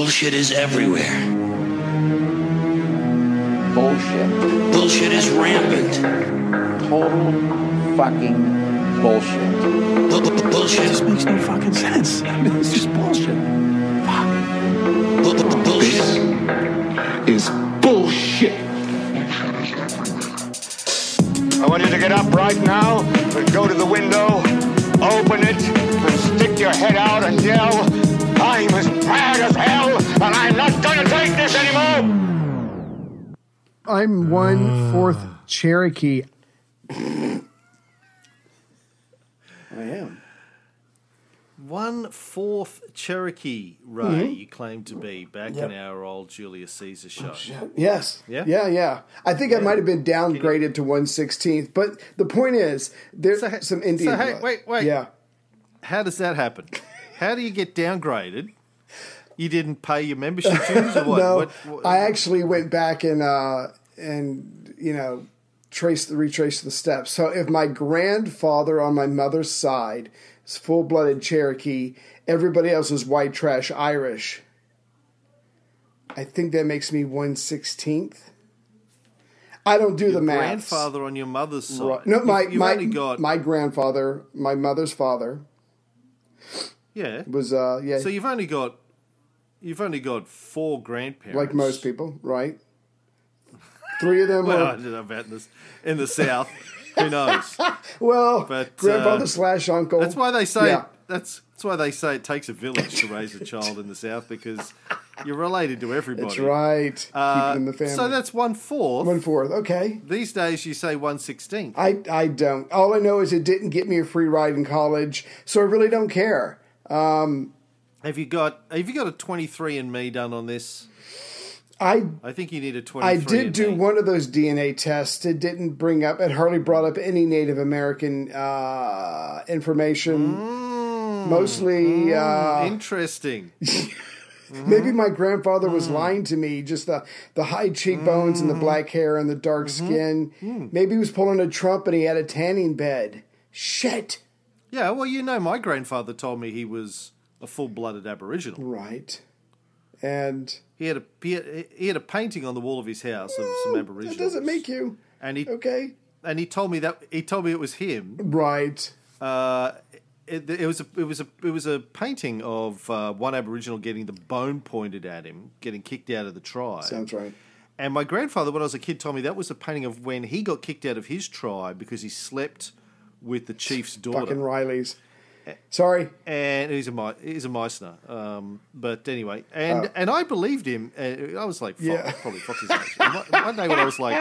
Bullshit is everywhere. Bullshit. Bullshit is rampant. Total fucking bullshit. Bu- bu- bullshit This makes no fucking sense. I mean, it's just bullshit. Fuck. bu- bu- bullshit. is bullshit. I want you to get up right now and go to the window, open it, and stick your head out and yell, I'm as mad as hell, and I'm not gonna take this anymore! I'm one uh. fourth Cherokee. I am. One fourth Cherokee, Ray, mm-hmm. you claim to be back Yep. in our old Julius Caesar oh, show. Yes. Yeah? Yeah, yeah. I think I might have been downgraded to one sixteenth, but the point is there's So some Indian. so hey, wait, wait. Yeah, How does that happen? How do you get downgraded? You didn't pay your membership dues or what? no, What- what- I actually went back and uh, and you know traced the retraced the steps. So if my grandfather on my mother's side is full blooded Cherokee, everybody else is white trash Irish. I think that makes me one sixteenth. I don't do the math. grandfather on your mother's side. Right. No, my You've my got my grandfather, my mother's father yeah. was uh yeah So you've only got you've only got four grandparents. like most people, right? Three of them Well, I don't know about this in the south. Who knows? well, but, grandfather uh, slash uncle. That's why they say Yeah. that's that's why they say it takes a village to raise a child in the south because you're related to everybody. That's right. Keep Uh, it in the family. So that's one fourth. one fourth. Okay. These days you say one sixteenth. I I don't. All I know is it didn't get me a free ride in college, so I really don't care. Um, have you got have you got a twenty three and me done on this? I I think you need a twenty I did do one of those DNA tests. It didn't bring up. It hardly brought up any Native American uh, information. Mm, Mostly, mm, uh, Interesting. maybe my grandfather was mm. lying to me. Just the the high cheekbones and the black hair and the dark mm-hmm. skin. Maybe he was pulling a Trump and he had a tanning bed. Shit. Yeah, well, you know, my grandfather told me he was a full blooded Aboriginal. Right. And He had a he had, he had a painting on the wall of his house of some Aboriginals. that doesn't make you and he okay. and he told me that he told me it was him. Right. Uh, it, it was a it was a it was a painting of uh, one Aboriginal getting the bone pointed at him, getting kicked out of the tribe. Sounds right. And my grandfather, when I was a kid, told me that was a painting of when he got kicked out of his tribe because he slept with the chief's daughter. Fucking Riley's. Sorry. and he's a he's a Meissner. Um, but anyway, and Oh. and I believed him. I was like, Yeah. probably Fox's age. One- One day when I was like,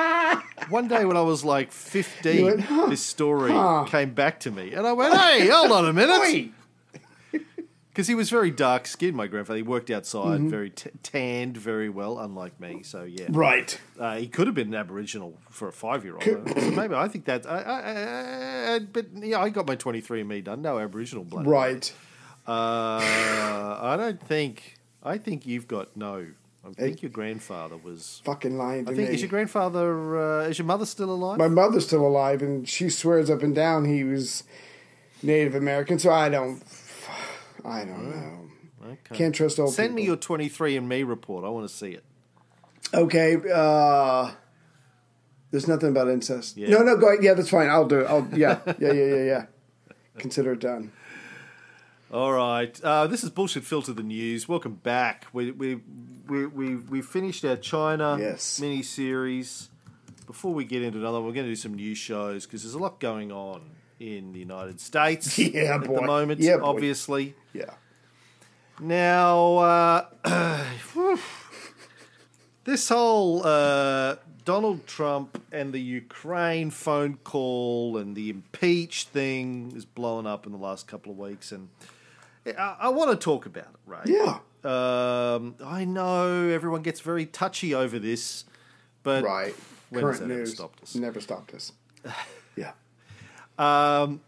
one day when I was like fifteen, went, huh, this story huh. came back to me, and I went, "Hey, hold on a minute." Wait. Because he was very dark skinned, my grandfather. He worked outside, Mm-hmm. very t- tanned, very well, unlike me. So yeah, Right. uh, he could have been an Aboriginal for a five year old. so maybe I think that. I, I, I, I, but yeah, I got my twenty three and me done. No Aboriginal blood. Right. Uh, I don't think. I think you've got no. I think your grandfather was. Fucking lying to I think me. is your grandfather. Uh, is your mother still alive? My mother's still alive, and she swears up and down he was Native American. So I don't. I don't know. Okay. Can't trust old Send me your twenty three and me report. I want to see it. Okay. Uh, there's nothing about incest. Yeah. No, no. Go ahead. Yeah, that's fine. I'll do it. I'll. Yeah. Yeah. Yeah. Yeah. Yeah. Consider it done. All right. Uh, this is bullshit. Filter the news. Welcome back. We we we we, we finished our China Yes. mini series. Before we get into another, we're going to do some news shows because there's a lot going on in the United States Yeah, at boy. the moment. Yeah, boy. obviously. Yeah. Now, uh, this whole uh, Donald Trump and the Ukraine phone call and the impeach thing is blowing up in the last couple of weeks, and I, I want to talk about it, right? Yeah. Um, I know everyone gets very touchy over this, but Right. when has Current news stopped us? never stopped us. Yeah. Um,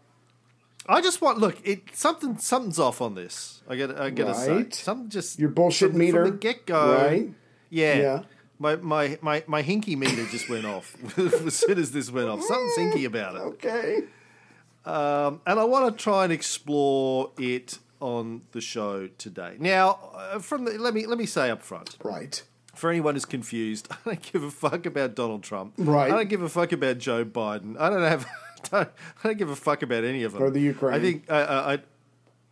I just want look. It something something's off on this. I get I to Right. say something just Your bullshit meter, from the get go. right? Yeah. Yeah. My, my, my, my hinky meter just went off as soon as this went off. Something's hinky about it. Okay. Um, and I want to try and explore it on the show today. Now, uh, from the, let me let me say up front, Right. for anyone who's confused, I don't give a fuck about Donald Trump. Right. I don't give a fuck about Joe Biden. I don't have. I don't give a fuck about any of them. Or the Ukraine. I think uh, uh,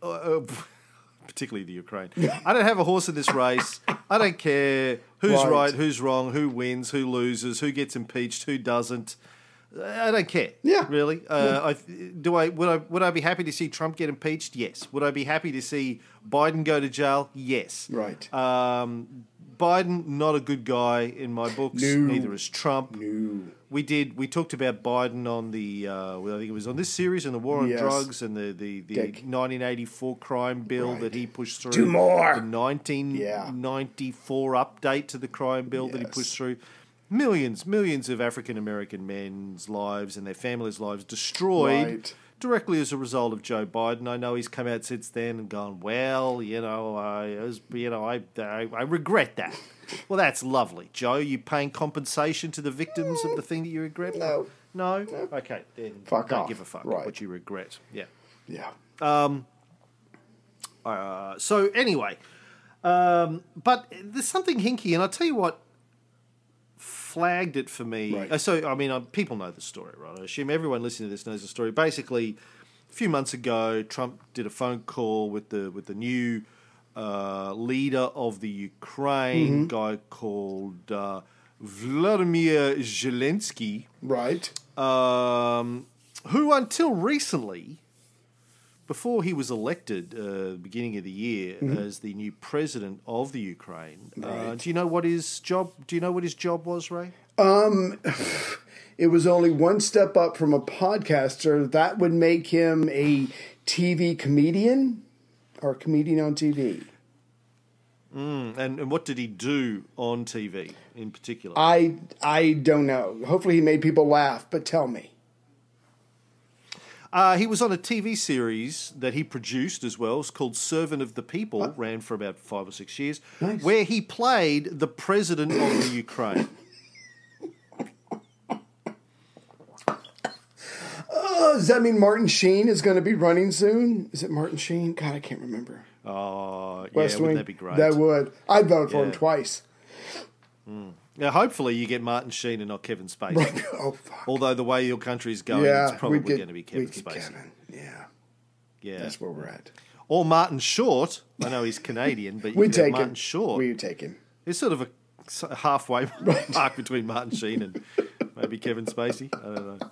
I, uh, uh, particularly the Ukraine. I don't have a horse in this race. I don't care who's Right. right, who's wrong, who wins, who loses, who gets impeached, who doesn't. I don't care. Yeah. really. Uh, I, do I would I would I be happy to see Trump get impeached? Yes. Would I be happy to see Biden go to jail? Yes. Right. Um, Biden not a good guy in my books. No. Neither is Trump. No. We did. We talked about Biden on the. Uh, well, I think it was on this series on the war on Yes. drugs and the the, the Dick. 1984 crime bill Right. that he pushed through. Two more. The 1994 update to the crime bill that he pushed through. Millions, millions of African American men's lives and their families' lives destroyed Right. Directly as a result of Joe Biden. I know he's come out since then and gone, well, you know, I, was, you know, I, I, I regret that. Well, that's lovely, Joe. You paying compensation to the victims of the thing that you regret? No. No. Okay, then Fuck don't off. give a fuck Right. what you regret. Yeah. Yeah. Um. Uh, so anyway, um, but there's something hinky, and I'll tell you what flagged it for me. Right. Uh, So I mean, uh, people know the story, right? I assume everyone listening to this knows the story. Basically, a few months ago, Trump did a phone call with the with the new uh, leader of the Ukraine, guy called uh, Vladimir Zelensky Right. um, who until recently, before he was elected, uh, beginning of the year, as the new president of the Ukraine, uh, do you know what his job? Do you know what his job was, Ray? Um, It was only one step up from a podcaster. That would make him a TV comedian or a comedian on TV. And and what did he do on TV in particular? I I don't know. Hopefully he made people laugh, but tell me. Uh, he was on a TV series that he produced as well. It's called Servant of the People. Ran for about five or six years, Nice. where he played the president of the Ukraine. Oh, does that mean Martin Sheen is going to be running soon? Is it Martin Sheen? God, I can't remember. Oh, yeah, West wouldn't Wing. that be great? That would. I'd vote for him Yeah. twice. Now, hopefully, you get Martin Sheen and not Kevin Spacey. Oh fuck. Although the way your country's going, yeah, it's probably get, going to be Kevin Spacey. Kevin. Yeah, Yeah, that's where we're at. or Martin Short. I know he's Canadian, but you We take Martin him. Short. We take him. It's sort of a halfway mark between Martin Sheen and maybe Kevin Spacey. I don't know.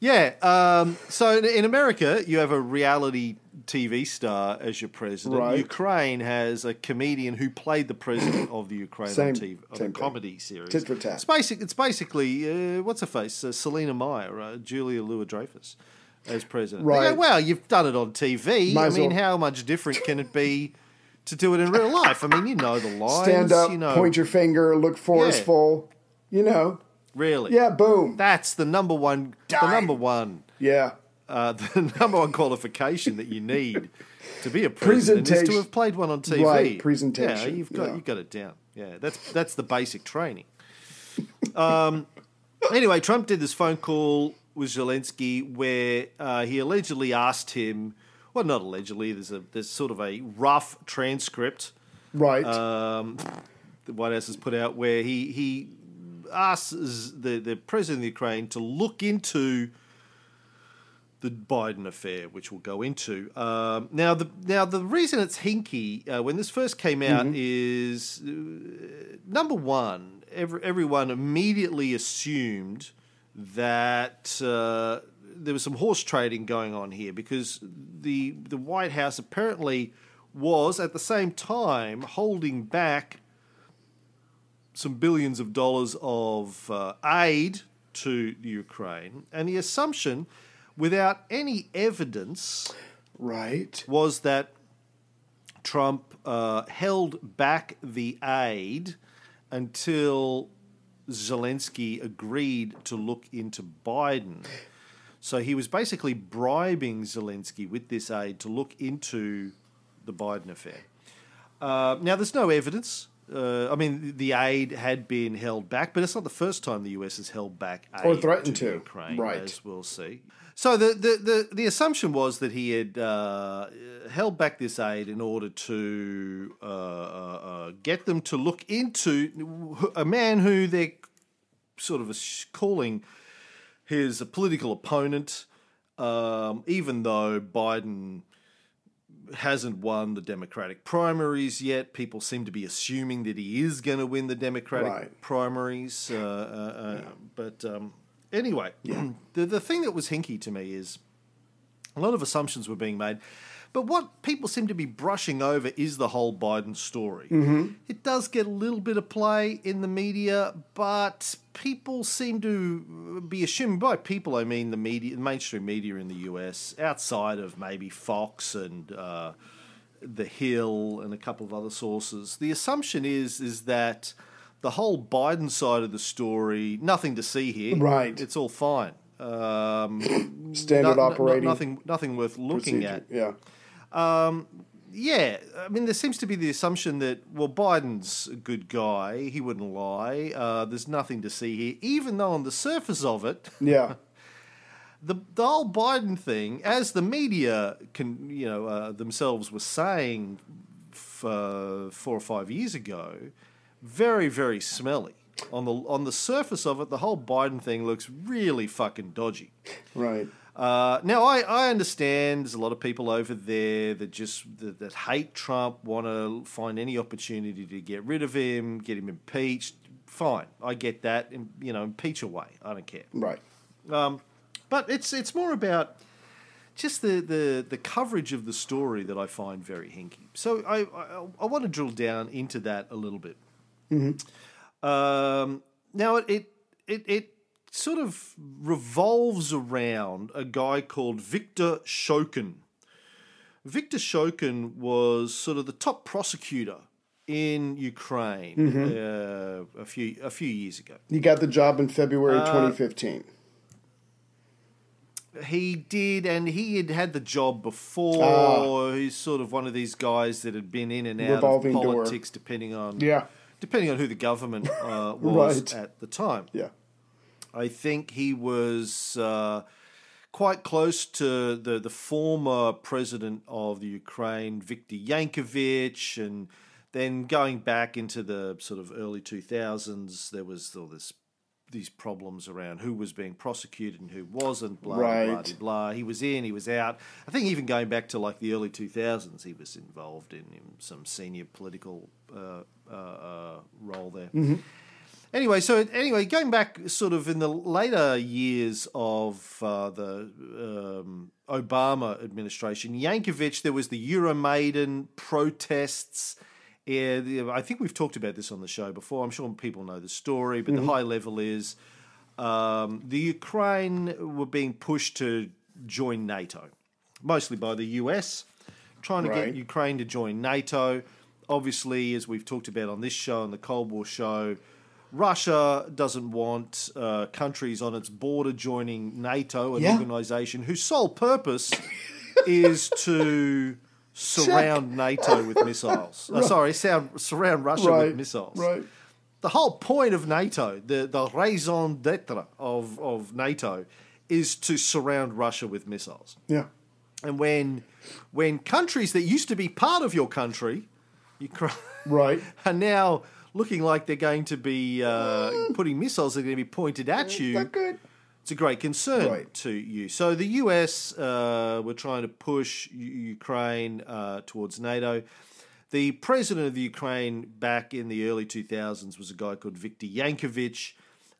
Yeah. Um, so in, in America, you have a reality TV star as your president. Right. Ukraine has a comedian who played the president of the Ukraine Same- on TV, on a thing. comedy series. Tit for tat. It's basic. It's basically uh, what's her face, uh, Selina Meyer, uh, Julia Louis Dreyfus as president. They go, Right. well, you've done it on TV. Might I mean, well- how much different can it be? To do it in real life, I mean, you know the lines. Stand up, you know, point your finger, look forceful. You know. Really? Yeah, boom. That's the number one. The Die. number one. Yeah. Uh, the number one qualification that you need to be a president is to have played one on TV. Right, presentation, Yeah, you've got yeah. you've got it down. Yeah, that's that's the basic training. Um, anyway, Trump did this phone call with Zelensky where uh, he allegedly asked him. Well, not allegedly. There's a there's sort of a rough transcript Right. um, the White House has put out where he he asks the the president of Ukraine to look into the Biden affair, which we'll go into. Um, now the now the reason it's hinky uh, when this first came out is uh, number one. Every, everyone immediately assumed that uh, there was some horse trading going on here because the the White House apparently was at the same time holding back some billions of dollars of uh, aid to Ukraine, and the assumption, without any evidence, right. was that Trump uh, held back the aid until Zelensky agreed to look into Biden. So he was basically bribing Zelensky with this aid to look into the Biden affair. Uh, now, there's no evidence. Uh, I mean, the aid had been held back, but it's not the first time the US has held back aid Or threatened to to. Ukraine, Right. as we'll see. So the, the, the, the assumption was that he had uh, held back this aid in order to uh, uh, uh, get them to look into a man who they're sort of calling his political opponent, um, even though Biden hasn't won the Democratic primaries yet. People seem to be assuming that he is going to win the Democratic Right. primaries. Uh, uh, uh, But um, anyway, the, the thing that was hinky to me is a lot of assumptions were being made. But what people seem to be brushing over is the whole Biden story. It does get a little bit of play in the media, but people seem to be assuming by people I mean the media, the mainstream media in the US, outside of maybe Fox and uh, The Hill and a couple of other sources. The assumption is is that the whole Biden side of the story, nothing to see here. Right. It's all fine. Um, Standard no- no- operating nothing, nothing worth looking procedure. at. Yeah. Yeah, I mean, there seems to be the assumption that well, Biden's a good guy; he wouldn't lie. Uh, there's nothing to see here, even though on the surface of it, Yeah. the the whole Biden thing, as the media can you know uh, themselves were saying f- uh, four or five years ago, very very smelly. On the on the surface of it, the whole Biden thing looks really fucking dodgy. Right. Uh, now, I, I understand there's a lot of people over there that just that, that hate Trump, want to find any opportunity to get rid of him, get him impeached. Fine, I get that. im- You know, impeach away. I don't care. Right. Um, but it's it's more about just the, the, the coverage of the story that I find very hinky. So I, I, I want to drill down into that a little bit. Um, now it, it it it sort of revolves around a guy called Viktor Shokin. Viktor Shokin was sort of the top prosecutor in Ukraine uh, a few a few years ago. He got the job in February Uh, 2015. He did, and he had had the job before. Ah. He's sort of one of these guys that had been in and out of door. politics, depending on Yeah. depending on who the government uh, was Right. at the time. Yeah. I think he was uh, quite close to the, the former president of the Ukraine, Viktor Yanukovich, and then going back into the sort of early 2000s, there was all this these problems around who was being prosecuted and who wasn't, blah, blah, blah, blah. He was in, he was out. I think even going back to like the early 2000s, he was involved in, in some senior political uh, uh, uh, role there. Anyway, so anyway, going back sort of in the later years of uh, the um, Obama administration, Yanukovich, there was the Euromaidan protests. Yeah, I think we've talked about this on the show before. I'm sure people know the story, but the high level is um, the Ukraine were being pushed to join NATO, mostly by the US, trying to Right. get Ukraine to join NATO. Obviously, as we've talked about on this show and the Cold War show, Russia doesn't want uh, countries on its border joining NATO, an Yeah. organization whose sole purpose is to surround NATO with missiles. Uh, sorry, sound, surround Russia Right. with missiles Right. the whole point of NATO, the, the raison d'etre of, of NATO, is to surround Russia with missiles. Yeah. And when when countries that used to be part of your country, Ukraine, Right. are now looking like they're going to be uh, putting missiles that are going to be pointed at you, good. it's a great concern Right. to you. So the US uh, were trying to push U- Ukraine uh, towards NATO. The president of the Ukraine back in the early 2000s was a guy called Viktor Yanukovich.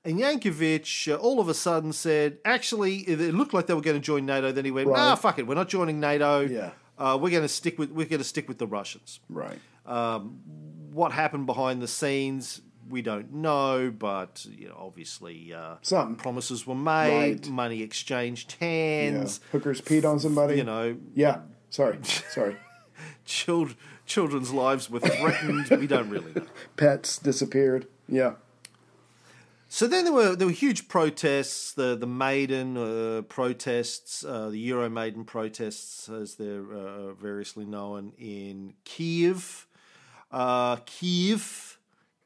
And Yanukovich uh, all of a sudden said, actually, it looked like they were going to join NATO. Then he went, Right. nah, fuck it, we're not joining NATO. Yeah. Uh, we're going to stick with we're going to stick with the Russians. Right. What happened behind the scenes, we don't know, but you know, obviously, uh, Something. promises were made, Right. money exchanged Yeah. hands. Hookers peed on somebody. You know, Yeah. Sorry. Sorry. child, children's lives were threatened. we don't really know. Pets disappeared. Yeah. So then there were there were huge protests, the the Maidan uh, protests, uh, the Euro Maidan protests, as they're uh, variously known in Kiev, uh, Kiev,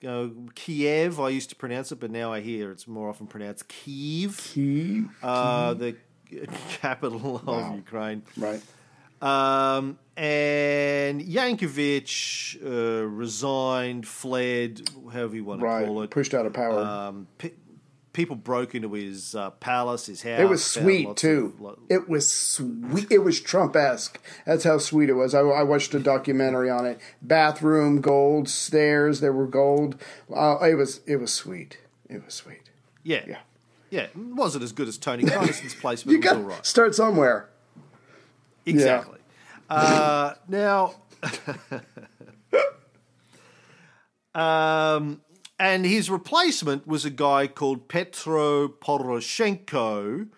uh, Kiev. I used to pronounce it, but now I hear it's more often pronounced Kiev. Key. Uh, the capital of Ukraine. Right. Um, and Yanukovich uh, resigned, fled, however you want to Right. call it. Pushed out of power. Um, pe- people broke into his uh, palace, his house. it was sweet too. of- lo- it was sweet. It was Trump esque. That's how sweet it was. I, I watched a documentary on it. Bathroom gold, stairs there were gold. Uh, it was it was sweet. It was sweet. yeah, Yeah. yeah, It wasn't as good as Tony Coniston's place, but You it was got all right. start somewhere. Exactly. Uh, now, um, and his replacement was a guy called Petro Poroshenko.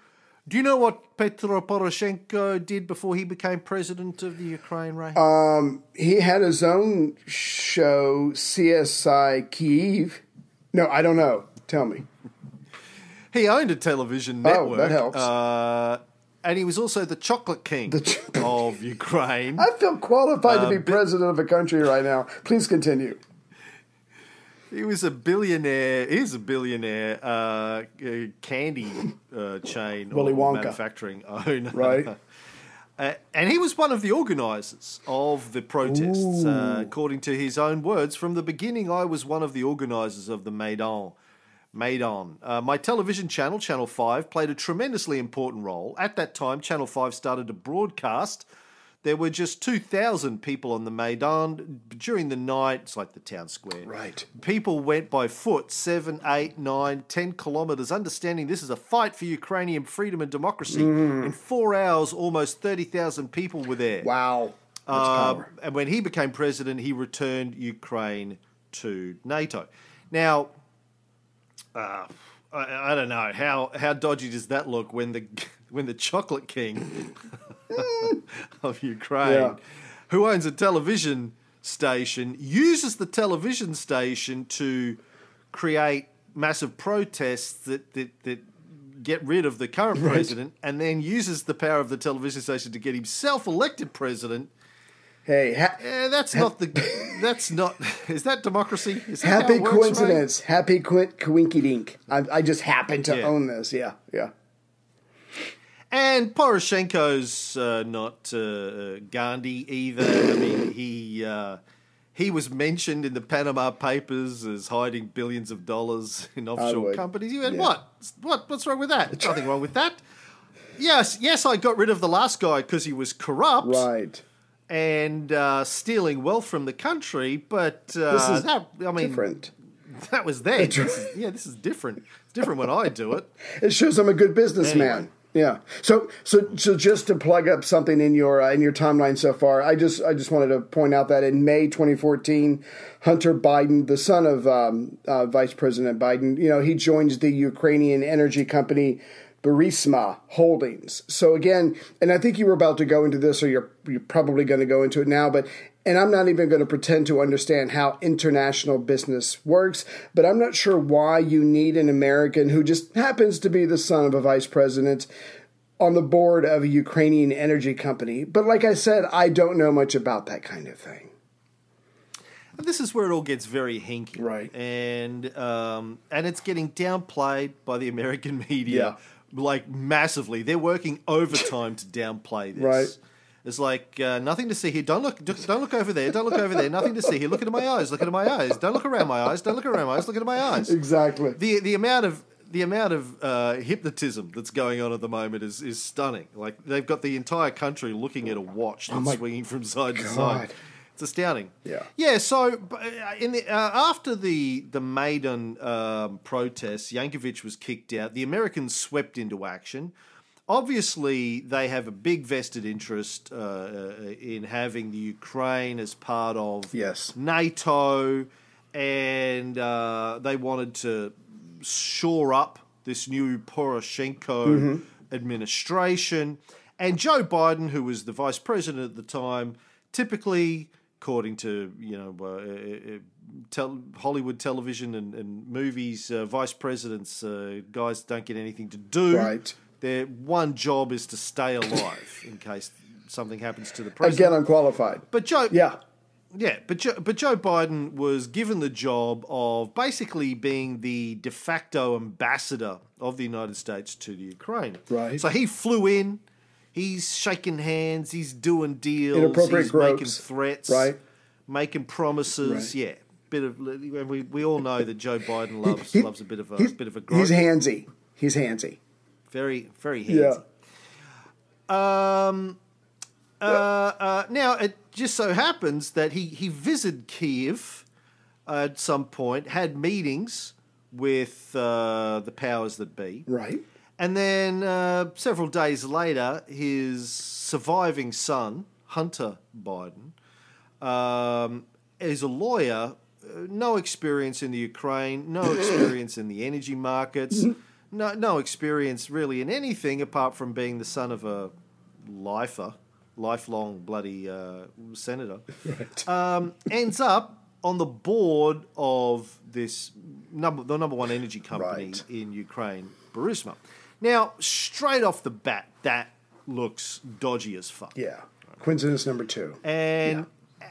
Do you know what Petro Poroshenko did before he became president of the Ukraine, Ray? He had his own show, CSI Kiev. No, I don't know. Tell me. he owned a television network. Oh, that helps. Uh, and he was also the chocolate king The ch- of Ukraine. I feel qualified to Uh, be bit- president of a country right now. Please continue. He was a billionaire. He's a billionaire uh, uh, candy uh, chain Willy or Wonka. manufacturing owner. Right. Uh, and he was one of the organisers of the protests. Uh, according to his own words, from the beginning, I was one of the organisers of the Maidan. Maidan. Uh, my television channel, Channel 5, played a tremendously important role. At that time, Channel 5 started to broadcast. There were just 2,000 people on the Maidan. During the night, it's like the town square. Right. People went by foot seven, eight, nine, ten kilometres, understanding this is a fight for Ukrainian freedom and democracy. In four hours, almost 30,000 people were there. Wow. Uh, and when he became president, he returned Ukraine to NATO. Now, uh, I, I don't know how how dodgy does that look when the when the chocolate king of Ukraine, Yeah. who owns a television station, uses the television station to create massive protests that that, that get rid of the current president, and then uses the power of the television station to get himself elected president. Hey, ha- Eh, that's not the. That's not. Is that democracy? Is that happy works, coincidence. Happy quin- coinky dink. I, I just happen to Yeah. own this. Yeah, yeah. And Poroshenko's uh, not uh, uh, Gandhi either. I mean, he uh, he was mentioned in the Panama Papers as hiding billions of dollars in offshore companies. You went, Yeah. what? What? What's wrong with that? Nothing wrong with that. Yes, yes, I got rid of the last guy because he was corrupt Right. and uh, stealing wealth from the country. But uh, This is that, I mean, Different. that was then. This is- yeah, this is different. It's different when I do it. It shows I'm a good businessman. Anyway. Yeah. So so so just to plug up something in your uh, in your timeline so far, I just I just wanted to point out that in May 2014, Hunter Biden, the son of um, uh, Vice President Biden, you know, he joins the Ukrainian energy company Burisma Holdings. So again, and I think you were about to go into this, or you're you're probably going to go into it now, but. And I'm not even going to pretend to understand how international business works, but I'm not sure why you need an American who just happens to be the son of a vice president on the board of a Ukrainian energy company. But like I said, I don't know much about that kind of thing. And this is where it all gets very hinky, Right. And um, and it's getting downplayed by the American media, like massively. They're working overtime to downplay this. Right. It's like uh, nothing to see here. Don't look. Don't look over there. Don't look over there. Nothing to see here. Look into my eyes. Look into my eyes. Don't look around my eyes. Don't look around my eyes. Look into my eyes. Exactly. The the amount of the amount of uh, hypnotism that's going on at the moment is is stunning. Like they've got the entire country looking at a watch that's Oh swinging from side to side. It's astounding. Yeah. Yeah. So uh, in the uh, after the the Maidan um, protests, Yanukovich was kicked out. The Americans swept into action. Obviously, they have a big vested interest uh, uh, in having the Ukraine as part of Yes. NATO, and uh, they wanted to shore up this new Poroshenko administration. And Joe Biden, who was the vice president at the time, typically, according to you know uh, uh, uh, tel- Hollywood television and, and movies, uh, vice presidents uh, guys don't get anything to do. Right. Their one job is to stay alive in case something happens to the president. Again, unqualified. But Joe, Yeah. Yeah, but Joe, but Joe Biden was given the job of basically being the de facto ambassador of the United States to the Ukraine. Right. So he flew in, he's shaking hands, he's doing deals, Inappropriate he's making threats, Right. making promises. Right. Yeah, bit of and we, we all know that Joe Biden loves He- loves a bit of a he's, bit of a grope. he's handsy. He's handsy. Very very handsy. Yeah. Um, uh, uh, now it just so happens that he he visited Kiev at some point, had meetings with uh, the powers that be, Right. and then uh, several days later, his surviving son, Hunter Biden, um, is a lawyer, uh, no experience in the Ukraine, no experience in the energy markets, no, no experience really in anything apart from being the son of a lifer, lifelong bloody uh, senator. Um, ends up on the board of this number, the number one energy company Right. in Ukraine, Burisma. Now, straight off the bat, that looks dodgy as fuck. Yeah. Coincidence number two. And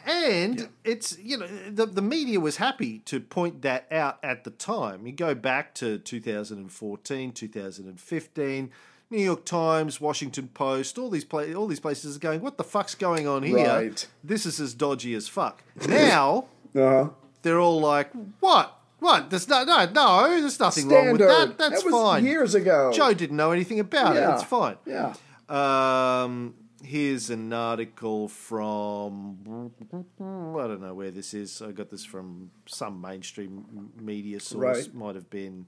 and it's you know the the media was happy to point that out at the time. You go back to 2014, 2015, New York Times, Washington Post, all these pla- all these places are going, what the fuck's going on here? Right. This is as dodgy as fuck. Now Uh-huh. they're all like, what? What? There's no, no, no. There's nothing wrong with that. That's that was fine. years ago. Joe didn't know anything about it. Yeah. It's fine. Yeah. Um, here's an article from I don't know where this is. I got this from some mainstream media source. Right. Might have been.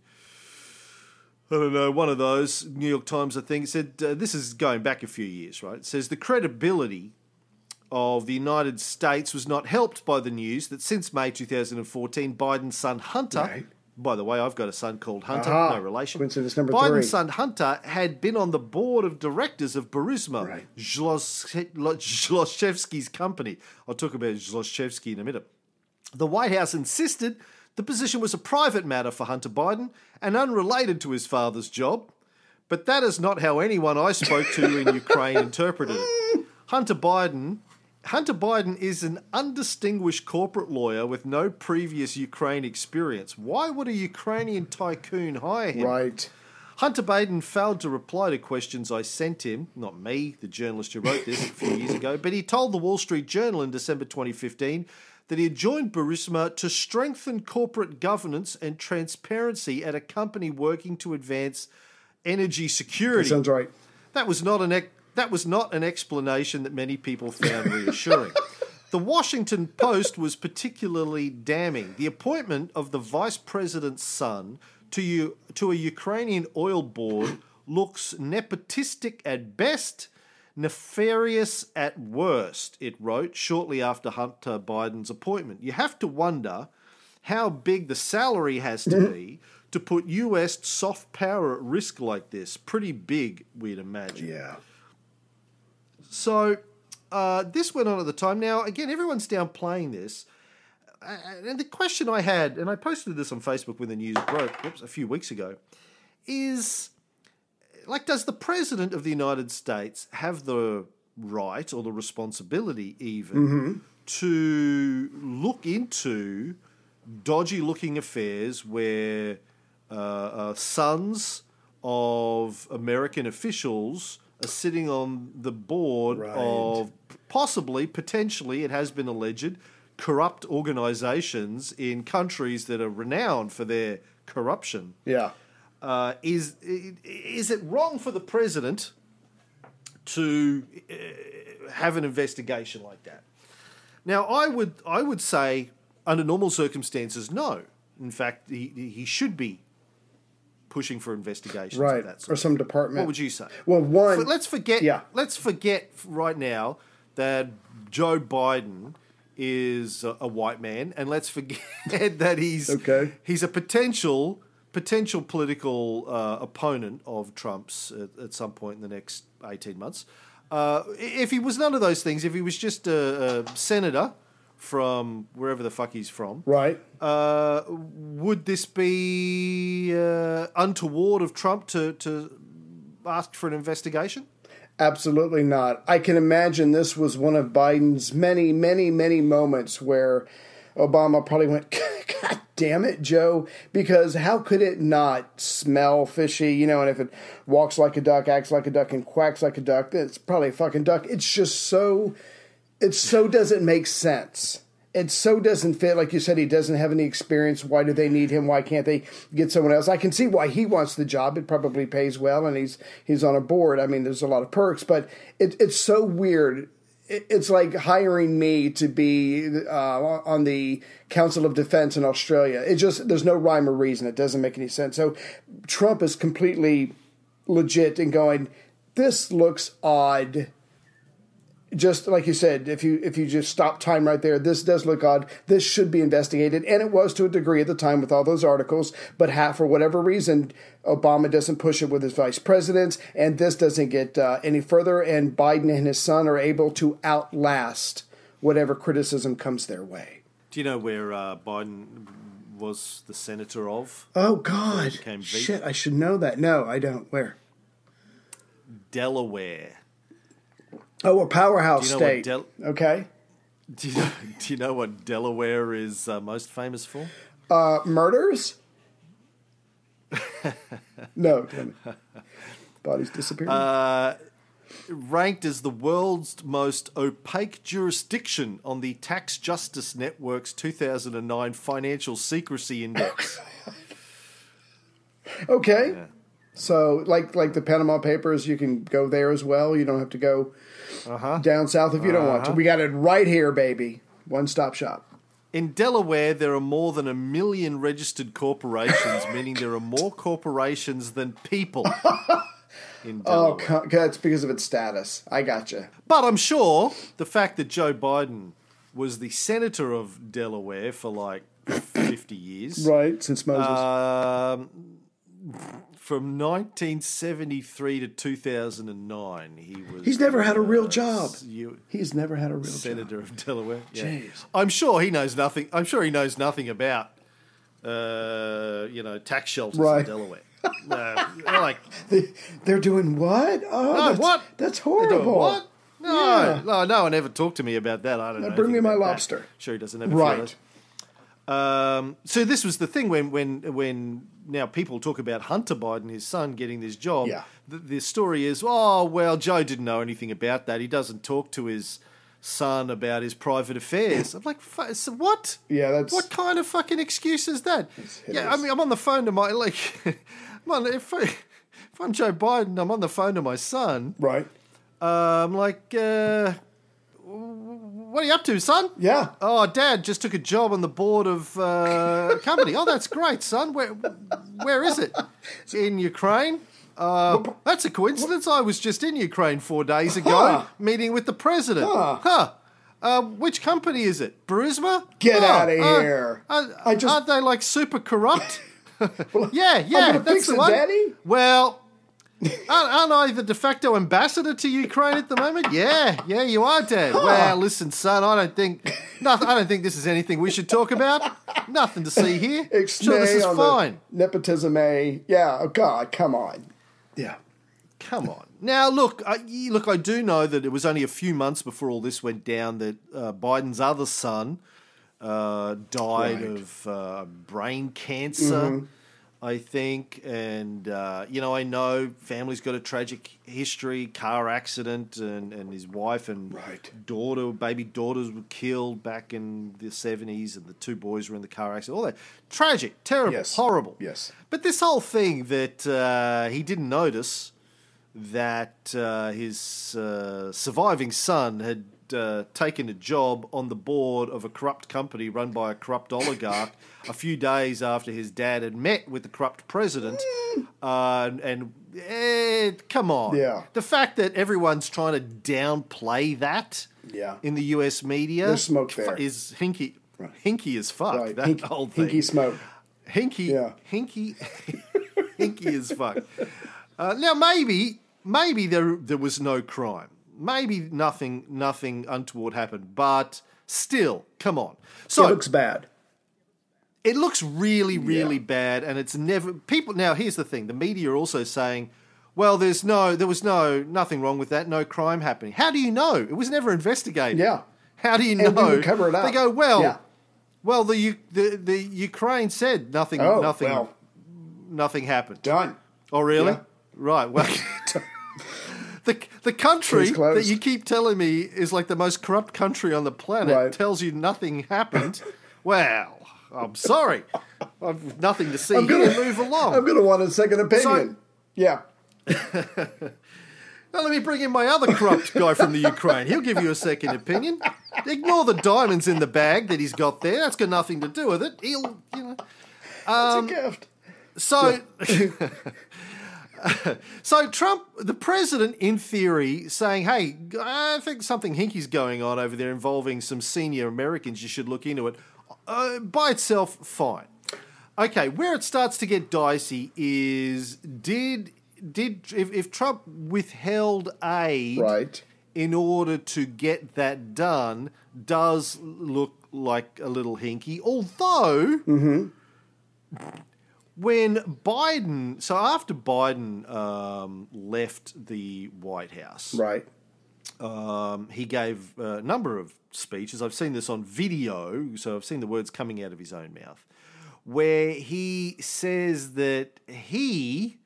I don't know, one of those, New York Times, I think, said uh, this is going back a few years, right? It says the credibility of the United States was not helped by the news that since May 2014, Biden's son Hunter, Right. By the way, I've got a son called Hunter, Aha. no relation. Coincidence number Biden's three. son Hunter had been on the board of directors of Burisma, Right. Company. I'll talk about Zlochevsky in a minute. The White House insisted the position was a private matter for Hunter Biden and unrelated to his father's job. But that is not how anyone I spoke to in Ukraine interpreted it. Hunter Biden Hunter Biden is an undistinguished corporate lawyer with no previous Ukraine experience. Why would a Ukrainian tycoon hire him? Right. Hunter Biden failed to reply to questions I sent him, not me, the journalist who wrote this a few years ago, but he told the Wall Street Journal in December 2015 that he had joined Burisma to strengthen corporate governance and transparency at a company working to advance energy security. Sounds right. That was not an that was not an explanation that many people found reassuring. The Washington Post was particularly damning. The appointment of the vice president's son to you to a Ukrainian oil board looks nepotistic at best, nefarious at worst, it wrote shortly after Hunter Biden's appointment. You have to wonder how big the salary has to be to put US soft power at risk like this. Pretty big, we'd imagine. Yeah. So uh, this went on at the time. Now, again, everyone's downplaying this. And the question I had, and I posted this on Facebook when the news broke whoops, a few weeks ago, is like, does the President of the United States have the right or the responsibility even to look into dodgy looking affairs where uh, uh, sons of American officials are sitting on the board Right. of possibly, potentially, it has been alleged, corrupt organizations in countries that are renowned for their corruption. Yeah. Uh, is is it wrong for the president to uh, have an investigation like that? Now, I would I would say under normal circumstances, no. In fact, he he should be pushing for investigations. Right. Of that sort Or some department. What would you say? Well, one. But let's forget. Yeah. Let's forget right now that Joe Biden is a, a white man, and let's forget that he's Okay. He's a potential potential political uh, opponent of Trump's at, at some point in the next eighteen months. Uh, if he was none of those things, if he was just a, a senator from wherever the fuck he's from, Right. uh, would this be uh, untoward of Trump to, to ask for an investigation? Absolutely not. I can imagine this was one of Biden's many, many, many moments where Obama probably went, God damn it, Joe, because how could it not smell fishy? You know, and if it walks like a duck, acts like a duck, and quacks like a duck, it's probably a fucking duck. It's just so, it so doesn't make sense. It so doesn't fit. Like you said, he doesn't have any experience. Why do they need him? Why can't they get someone else? I can see why he wants the job. It probably pays well, and he's he's on a board. I mean, there's a lot of perks, but it, it's so weird it's like hiring me to be uh, on the Council of Defense in Australia. It just there's no rhyme or reason. It doesn't make any sense. So Trump is completely legit in going. This looks odd. Just like you said, if you if you just stop time right there, this does look odd. This should be investigated, and it was to a degree at the time with all those articles. But half for whatever reason, Obama doesn't push it with his vice presidents, and this doesn't get uh, any further. And Biden and his son are able to outlast whatever criticism comes their way. Do you know where uh, Biden was the senator of? Oh God, shit! I should know that. No, I don't. Where? Delaware. Oh, a powerhouse you know state. Del- okay, Do you know, do you know what Delaware is uh, most famous for? uh, murders. no. Bodies disappearing. Uh, ranked as the world's most opaque jurisdiction on the Tax Justice Network's 2009 Financial Secrecy Index. Okay. So, like like the Panama Papers, you can go there as well. You don't have to go Uh-huh. down south if you don't want to. We got it right here, baby. One stop shop. In Delaware, there are more than a million registered corporations, meaning there are more corporations than people in Oh, Delaware. co- that's because of its status. I gotcha. But I'm sure the fact that Joe Biden was the senator of Delaware for like 50 years. Right, since Moses. Um, from 1973 to 2009, he was. He's never had a real uh, job. You, He's never had a real job. senator job. of Delaware. Yeah. Jeez. I'm sure he knows nothing. I'm sure he knows nothing about, uh, you know, tax shelters Right. in Delaware. uh, like, They, they're doing what? Oh, no, that's, what? That's horrible. What? No, Yeah. no, no one ever talked to me about that. I don't Now know. bring me my that. lobster. Sure, he doesn't have a Right. Um, so this was the thing when when when now people talk about Hunter Biden, his son, getting this job. Yeah. The, the story is, oh well, Joe didn't know anything about that. He doesn't talk to his son about his private affairs. I'm like, "Fu- so what? Yeah, that's- what kind of fucking excuse is that? Yeah, I mean, I'm on the phone to my like, I'm if, I, if I'm Joe Biden, I'm on the phone to my son. Right. Um, like, uh, what are you up to, son? Yeah. Oh, Dad just took a job on the board of uh, company. Oh, that's great, son. Where, where is it? In Ukraine. Uh, that's a coincidence. I was just in Ukraine four days ago, Huh. meeting with the president. Huh. Huh. Uh, which company is it? Burisma? Get Oh, outta uh, here. uh, I just- aren't they like super corrupt? yeah, yeah, gonna that's fix the it, one. Daddy. Well, aren't, I the de facto ambassador to Ukraine at the moment? Yeah, yeah, you are, Dad. Well, listen, son, I don't think, nothing, I don't think this is anything we should talk about. Nothing to see here. Ixnay Sure, this is fine. Nepotism A. Yeah. Oh God, come on. Yeah. Come on. Now, look, I, look. I do know that it was only a few months before all this went down that uh, Biden's other son uh, died Right. of uh, brain cancer, I think. And uh, you know, I know family's got a tragic history, car accident, and, and his wife and Right. daughter, baby daughters were killed back in the seventies, and the two boys were in the car accident. All that tragic, terrible, Yes. horrible. Yes. But this whole thing that uh, he didn't notice that uh, his uh, surviving son had uh, taken a job on the board of a corrupt company run by a corrupt oligarch a few days after his dad had met with the corrupt president. Uh, and, eh, come on. Yeah. The fact that everyone's trying to downplay that Yeah. in the US media There's smoke there. is hinky. Right. Hinky as fuck. Right. That Hink- whole thing. Hinky smoke. Hinky, Yeah. hinky, hinky as fuck. Uh, now maybe, maybe there there was no crime. Maybe nothing, nothing untoward happened. But still, come on. So it looks bad. It looks really, really Yeah. bad, and it's never people. Now here's the thing: the media are also saying, well, there's no, there was no, nothing wrong with that, no crime happening. How do you know? It was never investigated. Yeah. How do you And know? cover it up. They go, well, Yeah. well, the, the the Ukraine said nothing, Oh, nothing, well, nothing happened. done. Oh, really? Yeah. Right. Well, the the country that you keep telling me is like the most corrupt country on the planet Right. tells you nothing happened. well, I'm sorry. I've nothing to see I'm gonna- Move along. I'm going to want a second opinion. yeah. Now let me bring in my other corrupt guy from the Ukraine. He'll give you a second opinion. Ignore the diamonds in the bag that he's got there. That's got nothing to do with it. He'll, you know. Um, It's a gift. So, so Trump, the president, in theory, saying, "Hey, I think something hinky's going on over there involving some senior Americans. You should look into it." Uh, by itself, fine. Okay, where it starts to get dicey is did did if, if Trump withheld aid Right. in order to get that done does look like a little hinky. Although, when Biden, so after Biden um, left the White House, Right. um, he gave a number of speeches. I've seen this on video, so I've seen the words coming out of his own mouth, where he says that he.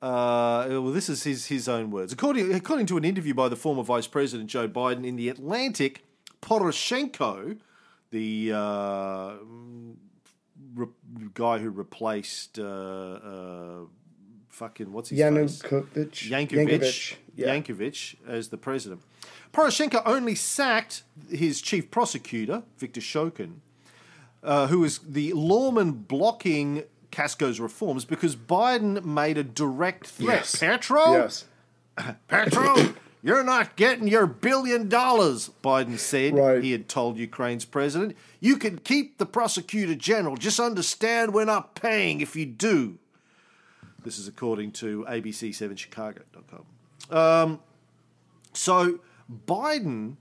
Uh, well, this is his, his own words. According, according to an interview by the former Vice President Joe Biden in The Atlantic, Poroshenko, the uh, guy who replaced uh, uh, fucking what's his? Yanukovych. Yankovic, Yeah. Yankovic as the president. Poroshenko only sacked his chief prosecutor, Viktor Shokin, uh, who was the lawman blocking Kasko's reforms because Biden made a direct threat. Yes. Petro, Yes. Petro, you're not getting your billion dollars, Biden said. Right. He had told Ukraine's president. You can keep the prosecutor general. Just understand we're not paying if you do. This is according to ABC7Chicago.com. Um, so Biden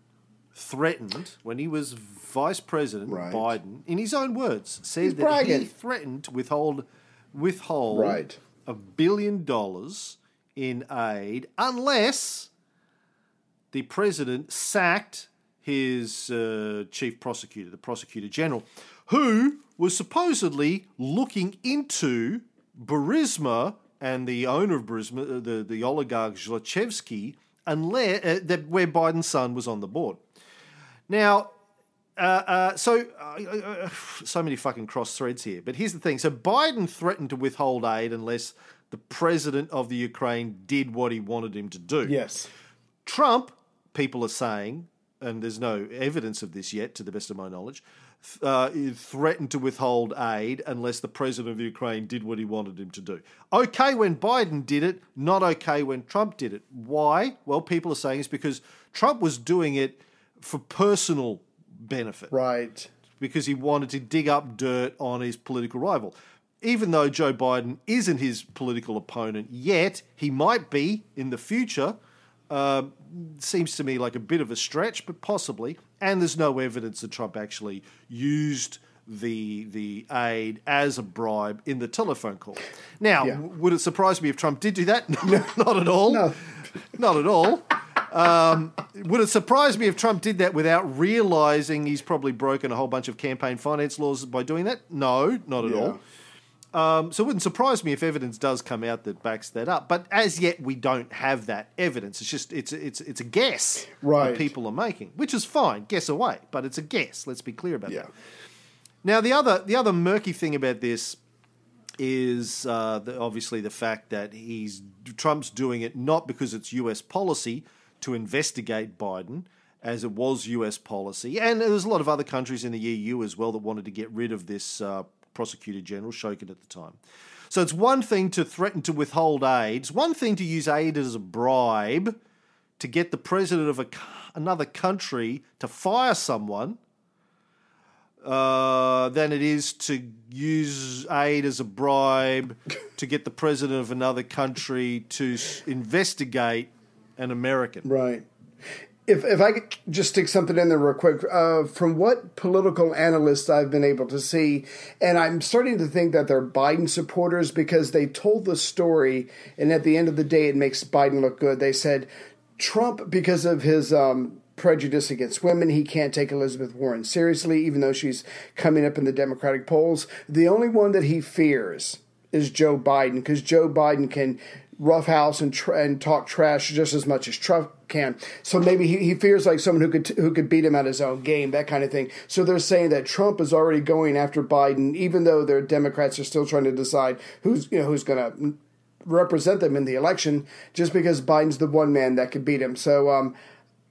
threatened, when he was vice president, Right. Biden, in his own words, said He's that bragging. he threatened to withhold, withhold Right. a billion dollars in aid unless the president sacked his uh, chief prosecutor, the prosecutor general, who was supposedly looking into Burisma and the owner of Burisma, uh, the, the oligarch Zlochevsky, unless, uh, that, where Biden's son was on the board. Now, uh, uh, so uh, uh, so many fucking cross threads here. But here's the thing: so Biden threatened to withhold aid unless the president of the Ukraine did what he wanted him to do. Yes. Trump, people are saying, and there's no evidence of this yet, to the best of my knowledge, uh, threatened to withhold aid unless the president of Ukraine did what he wanted him to do. Okay when Biden did it, not okay when Trump did it. Why? Well, people are saying it's because Trump was doing it for personal benefit Right. because he wanted to dig up dirt on his political rival. Even though Joe Biden isn't his political opponent yet, he might be in the future. Um, seems to me like a bit of a stretch, but possibly. And there's no evidence that Trump actually used the the aid as a bribe in the telephone call. Now, Yeah. w- would it surprise me if Trump did do that? No, not at all. No. Not at all. Um, would it surprise me if Trump did that without realizing he's probably broken a whole bunch of campaign finance laws by doing that? No, not at Yeah. all. Um, so it wouldn't surprise me if evidence does come out that backs that up. But as yet, we don't have that evidence. It's just it's it's it's a guess Right. that people are making, which is fine. Guess away, but it's a guess. Let's be clear about Yeah. that. Now the other the other murky thing about this is uh, the, obviously the fact that he's Trump's doing it not because it's U.S. policy to investigate Biden, as it was U.S. policy, and there's a lot of other countries in the EU as well that wanted to get rid of this uh, prosecutor general Shokin at the time. So it's one thing to threaten to withhold aid. It's one thing to use aid as a bribe to get the president of a, another country to fire someone uh, than it is to use aid as a bribe to get the president of another country to investigate an American. Right. If if I could just stick something in there real quick, uh, from what political analysts I've been able to see, and I'm starting to think that they're Biden supporters because they told the story, and at the end of the day, it makes Biden look good. They said Trump, because of his um, prejudice against women, he can't take Elizabeth Warren seriously, even though she's coming up in the Democratic polls. The only one that he fears is Joe Biden because Joe Biden can roughhouse and and talk trash just as much as Trump can. So maybe he, he fears like someone who could who could beat him at his own game, that kind of thing. So they're saying that Trump is already going after Biden, even though their Democrats are still trying to decide who's you know who's going to represent them in the election, just because Biden's the one man that could beat him. So um,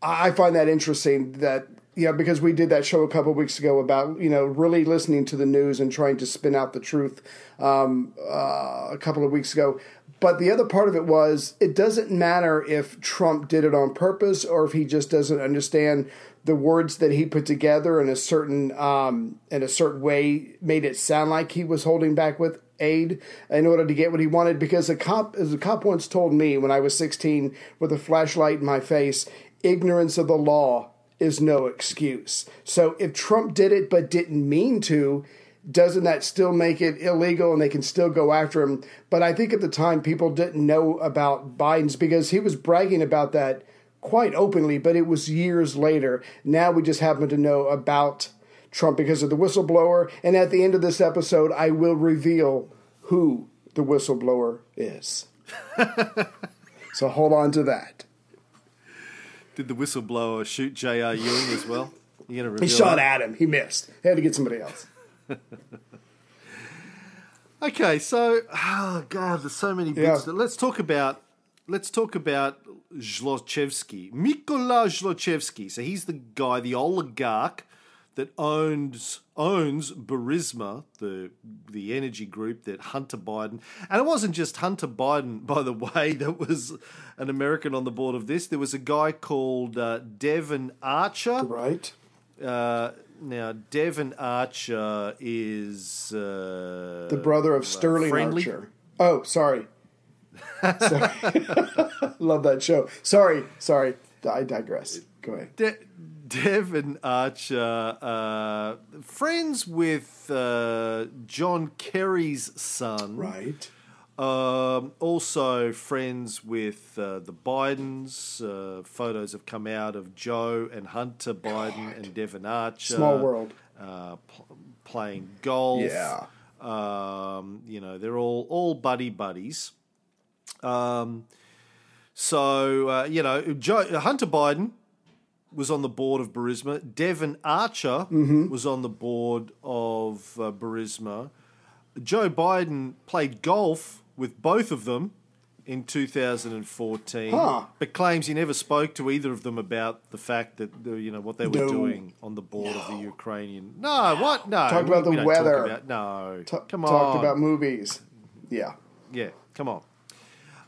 I find that interesting that you know, because we did that show a couple of weeks ago about you know really listening to the news and trying to spin out the truth um, uh, a couple of weeks ago. But the other part of it was it doesn't matter if Trump did it on purpose or if he just doesn't understand the words that he put together in a certain um, in a certain way made it sound like he was holding back with aid in order to get what he wanted. Because a cop, as a cop once told me when I was 16 with a flashlight in my face, ignorance of the law is no excuse. So if Trump did it but didn't mean to, doesn't that still make it illegal and they can still go after him? But I think at the time people didn't know about Biden's because he was bragging about that quite openly, but it was years later. Now we just happen to know about Trump because of the whistleblower. And at the end of this episode, I will reveal who the whistleblower is. so hold on to that. Did the whistleblower shoot J.R. Ewing as well? He shot that? at him. He missed. He had to get somebody else. Okay, so oh god, there's so many Yeah. bits. Let's talk about let's talk about Zlochevsky, Mykola Zlochevsky. So he's the guy, the oligarch that owns owns Burisma, the the energy group that Hunter Biden, and it wasn't just Hunter Biden, by the way, that was an American on the board of this. There was a guy called uh, Devon Archer. Right? Uh, now, Devon Archer is uh, The brother of Sterling friendly? Archer. Oh, sorry. Sorry. Love that show. Sorry, sorry. I digress. Go ahead. De- Devon Archer, uh, friends with uh, John Kerry's son. Right. Um, also friends with uh, the Bidens. Uh, photos have come out of Joe and Hunter Biden and Devon Archer. Small world. Uh, pl- playing golf. Yeah. Um, you know, they're all all buddy buddies. Um, so uh, you know, Joe, Hunter Biden was on the board of Burisma. Devon Archer was on the board of uh, Burisma. Joe Biden played golf with both of them in 2014, Huh. but claims he never spoke to either of them about the fact that you know what they were No. doing on the board of the Ukrainian. No, what? No. Talk about the we weather. About, no, Ta- come on. Talked about movies. Yeah. Yeah, come on.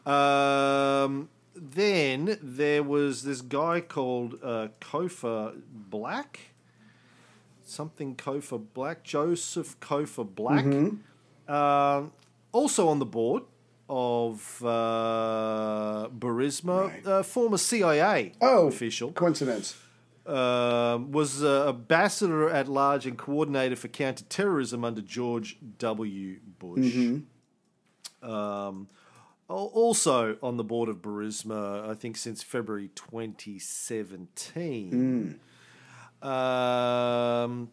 Um, then there was this guy called uh, Cofer Black. Something Cofer Black. Joseph Cofer Black. Mm-hmm. Um, also on the board of uh, Burisma, Right. uh, former CIA Oh, official Coincidence. um, was uh, ambassador at large and coordinator for counterterrorism under George W. Bush. Um, also on the board of Burisma, I think since February 2017. Um,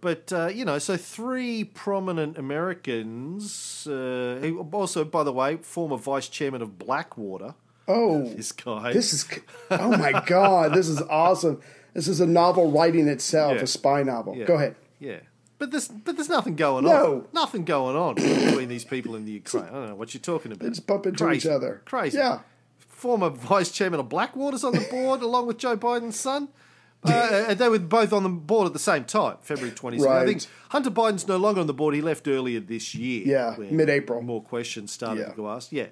but uh, you know, so three prominent Americans. Uh, also, by the way, former vice chairman of Blackwater. Oh, This guy. this is. Oh my God, this is awesome. This is a novel writing itself, Yeah. a spy novel. Yeah. Go ahead. Yeah. But there's but there's nothing going No. on. Nothing going on between these people in the Ukraine. I don't know what you're talking about. They just bump into each other. Crazy. Yeah. Former vice chairman of Blackwater's on the board along with Joe Biden's son. Uh, and they were both on the board at the same time, February 27th. I think Hunter Biden's no longer on the board. He left earlier this year. Yeah, mid-April. More questions started Yeah. to go asked. Yeah.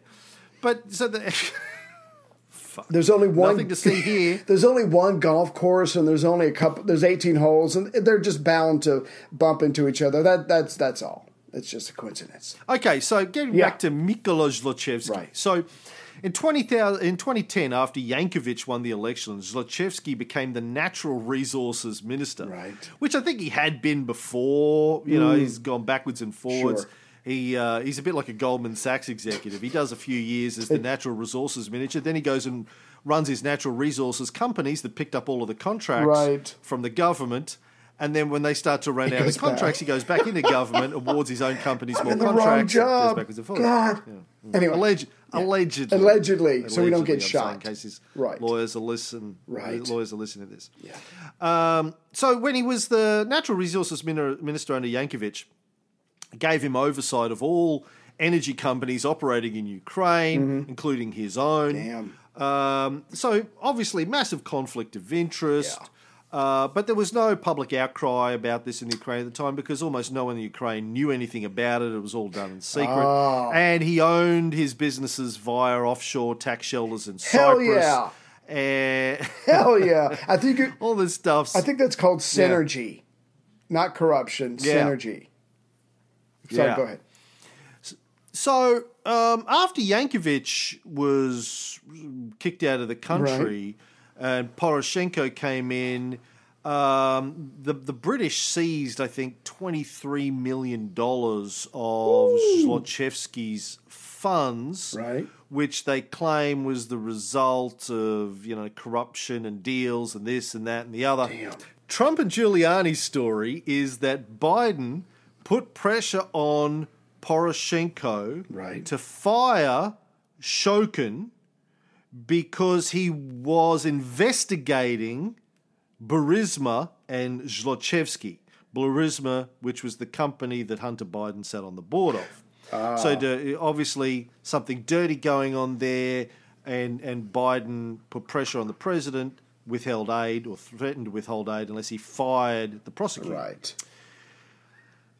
But so the, There's only one. nothing to see here. There's only one golf course, and there's only a couple. There's 18 holes, and they're just bound to bump into each other. That that's that's all. It's just a coincidence. Okay, so getting Yeah. back to Mykola Zlochevsky. Right. So in 20,000 in 2010, after Yankovic won the election, Zlochevsky became the natural resources minister. Right. Which I think he had been before. You know, he's gone backwards and forwards. Sure. He uh, he's a bit like a Goldman Sachs executive. He does a few years as the natural resources manager, then he goes and runs his natural resources companies that picked up all of the contracts Right. from the government. And then when they start to run He out of contracts, back. he goes back into government, awards his own companies more the wrong contracts, goes backwards and forwards. God. Anyway, Alleg- Allegedly. Allegedly, so we don't get Allegedly, I'm saying, shot. In case his Right. lawyers are listen, Right. lawyers are listening to this. yeah. Um, so when he was the natural resources minister under Yankovic, gave him oversight of all energy companies operating in Ukraine, including his own. Damn. Um, so obviously, massive conflict of interest. Yeah. Uh, but there was no public outcry about this in the Ukraine at the time because almost no one in Ukraine knew anything about it. It was all done in secret. Ah. And he owned his businesses via offshore tax shelters in Hell Cyprus. yeah. And Hell yeah. I think it, all this stuff. I think that's called synergy, not corruption. Yeah. Synergy. Sorry, Yeah. go ahead. So um, after Yankovic was kicked out of the country and Poroshenko came in, um, the the British seized, I think, twenty three million dollars of Zlochevsky's funds, Right. which they claim was the result of you know corruption and deals and this and that and the other. Damn. Trump and Giuliani's story is that Biden put pressure on Poroshenko Right. to fire Shokin because he was investigating Burisma and Zlochevsky. Burisma, which was the company that Hunter Biden sat on the board of. So ah. the- obviously something dirty going on there, and and Biden put pressure on the president, withheld aid or threatened to withhold aid unless he fired the prosecutor. Right.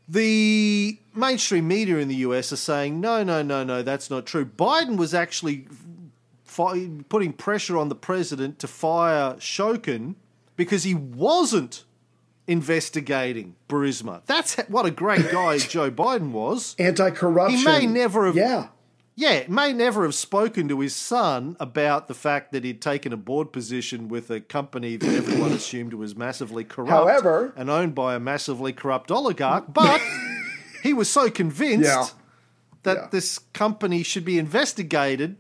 The mainstream media in the US are saying, no, no, no, no, that's not true. Biden was actually fi- putting pressure on the president to fire Shokin because he wasn't investigating Burisma. That's what a great guy Joe Biden was. Anti-corruption. He may never have- Yeah. Yeah, may never have spoken to his son about the fact that he'd taken a board position with a company that everyone assumed was massively corrupt However- and owned by a massively corrupt oligarch, but he was so convinced Yeah. that Yeah. this company should be investigated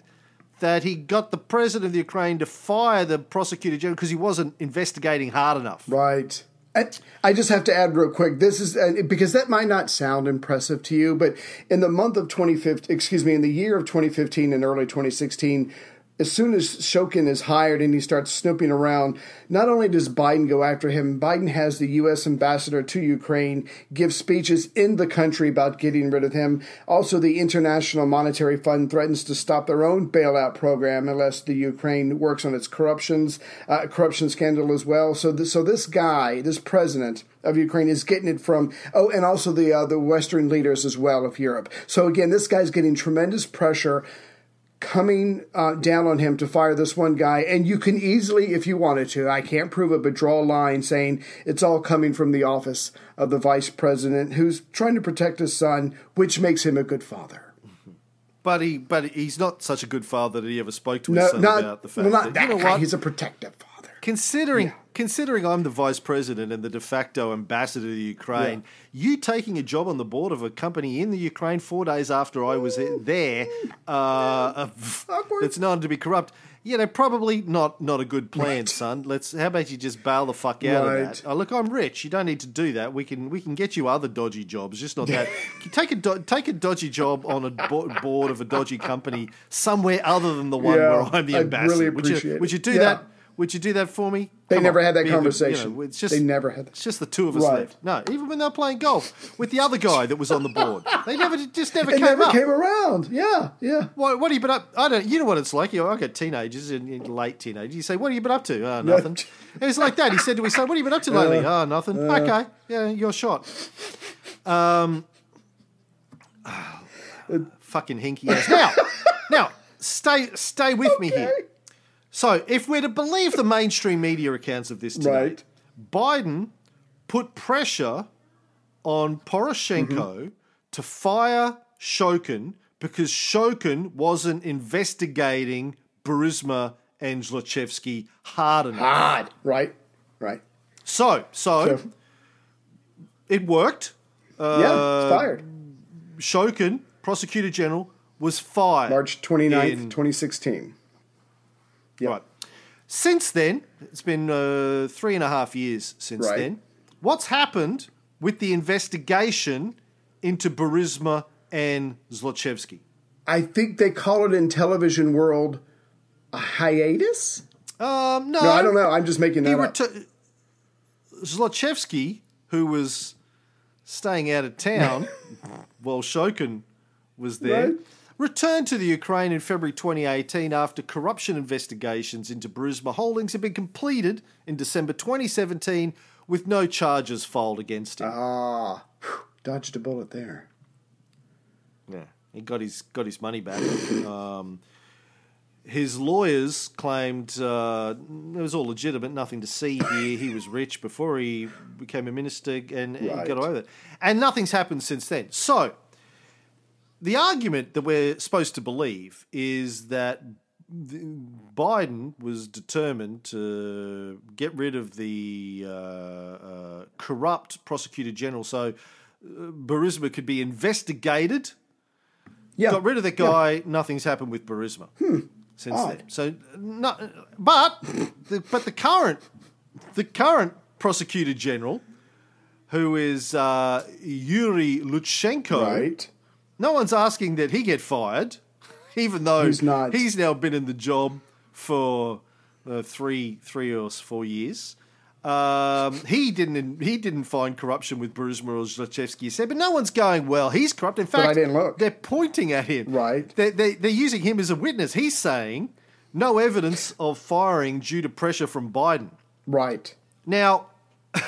that he got the president of the Ukraine to fire the prosecutor general because he wasn't investigating hard enough. Right. I just have to add real quick. This is uh, because that might not sound impressive to you, but in the month of 2015, excuse me, in the year of 2015 and early 2016, as soon as Shokin is hired and he starts snooping around, not only does Biden go after him, Biden has the U.S. ambassador to Ukraine give speeches in the country about getting rid of him. Also, the International Monetary Fund threatens to stop their own bailout program unless the Ukraine works on its corruptions, uh, corruption scandal as well. So, this, so this guy, this president of Ukraine, is getting it from. Oh, and also the uh, the Western leaders as well of Europe. So again, this guy's getting tremendous pressure coming uh, down on him to fire this one guy. And you can easily, if you wanted to, I can't prove it, but draw a line saying it's all coming from the office of the vice president who's trying to protect his son, which makes him a good father. But he, but he's not such a good father that he ever spoke to his No, son not, about the fact well, not that, that you know guy. what? He's a protective father. Considering considering I'm the vice president and the de facto ambassador to Ukraine, you taking a job on the board of a company in the Ukraine four days after I was there, uh, that's known to be corrupt. You know, probably not not a good plan, son. Let's. How about you just bail the fuck out Right. of that? Oh, look, I'm rich. You don't need to do that. We can we can get you other dodgy jobs, just not that. take a do, take a dodgy job on a bo- board of a dodgy company somewhere other than the one Yeah, where I'm the ambassador. really would you would you do Yeah. that? Would you do that for me? They Come never on, had that be a good- conversation. you know, it's just They never had that. It's just the two of us Right. left. No, even when they were playing golf with the other guy that was on the board, they never just never It came never up. came around. Yeah, yeah. What, what have you been up? I don't. You know what it's like. You know, I got teenagers and and late teenagers. You say, "What have you been up to?" Oh, nothing. it was like that. He said to his son, "What have you been up to lately?" oh, nothing. okay, yeah, you're shot. Um, fucking hinky ass. Now, now, stay stay with me here. So, if we're to believe the mainstream media accounts of this today, Right. Biden put pressure on Poroshenko to fire Shokin because Shokin wasn't investigating Burisma and Zlochevsky hard enough. Hard. Right. Right. So, so, So- it worked. yeah. Uh, It's fired. Shokin, prosecutor general, was fired. March 29th, in- 2016. Yep. Right. Since then, it's been uh, three and a half years since Right. then. What's happened with the investigation into Burisma and Zlochevsky? I think they call it in television world a hiatus. Um, no, No, I don't know. I'm just making that up. retu- Zlochevsky, who was staying out of town while Shokin was there, Right. Returned to the Ukraine in February 2018 after corruption investigations into Burisma Holdings had been completed in December 2017 with no charges filed against him. Ah, whew, dodged a bullet there. Yeah, he got his got his money back. Um, his lawyers claimed uh, it was all legitimate, nothing to see here. He was rich before he became a minister, and, and Right. got away with it. And nothing's happened since then. So, the argument that we're supposed to believe is that Biden was determined to get rid of the uh, uh, corrupt prosecutor general, so uh, Burisma could be investigated Yeah, got rid of the guy. Nothing's happened with Burisma since Odd. then. So, no, but the, but the current the current prosecutor general, who is uh, Yuriy Lutsenko, right. No one's asking that he get fired, even though He's not. he's now been in the job for uh, three three or four years. Um, he didn't. He didn't find corruption with Burisma or Zlochevsky. Said, but no one's going well. He's corrupt. In fact, I didn't look. they're pointing at him. Right. They, they, they're using him as a witness. He's saying no evidence of firing due to pressure from Biden. Right. Now,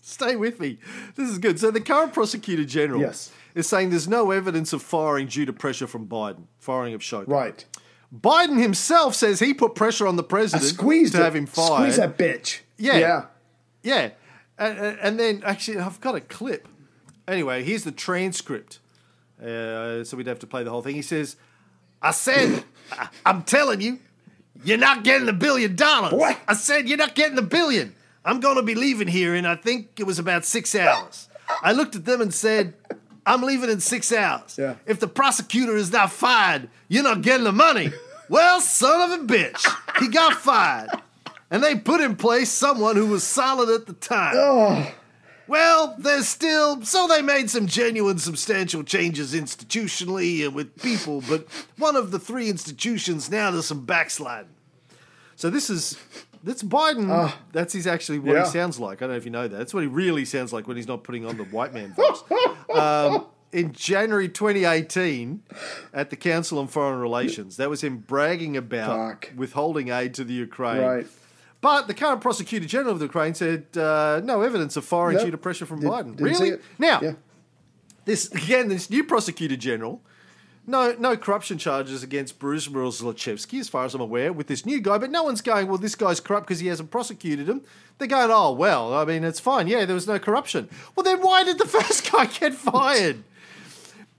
stay with me. This is good. So the current prosecutor general Yes. Is saying there's no evidence of firing due to pressure from Biden, firing of Shokin. Right. Biden himself says he put pressure on the president to it. have him fired. Squeeze that bitch. Yeah. Yeah. Yeah. And, and- then, actually, I've got a clip. Anyway, here's the transcript. Uh, so we'd have to play the whole thing. He says, I said, I'm telling you, you're not getting the billion dollars. What? I said, you're not getting the billion. I'm going to be leaving here in, I think it was about six hours. I looked at them and said, I'm leaving in six hours. Yeah. If the prosecutor is not fired, you're not getting the money. well, son of a bitch, he got fired. And they put in place someone who was solid at the time. Oh, Well, there's still so they made some genuine, substantial changes institutionally and with people, but one of the three institutions now there's some backsliding. So this is that's Biden. that's his actually what Yeah. he sounds like. I don't know if you know that. That's what he really sounds like when he's not putting on the white man voice. um, in January 2018, at the Council on Foreign Relations, that was him bragging about Fuck. withholding aid to the Ukraine. right. But the current prosecutor general of the Ukraine said uh, no evidence of firing Nope. due to pressure from Did- Biden. Really? Now, Yeah. this again, this new prosecutor general, no, no corruption charges against or Zlochevsky, as far as I'm aware, with this new guy. But no one's going, well, this guy's corrupt because he hasn't prosecuted him. They're going, oh well, I mean, it's fine. Yeah, there was no corruption. Well, then why did the first guy get fired?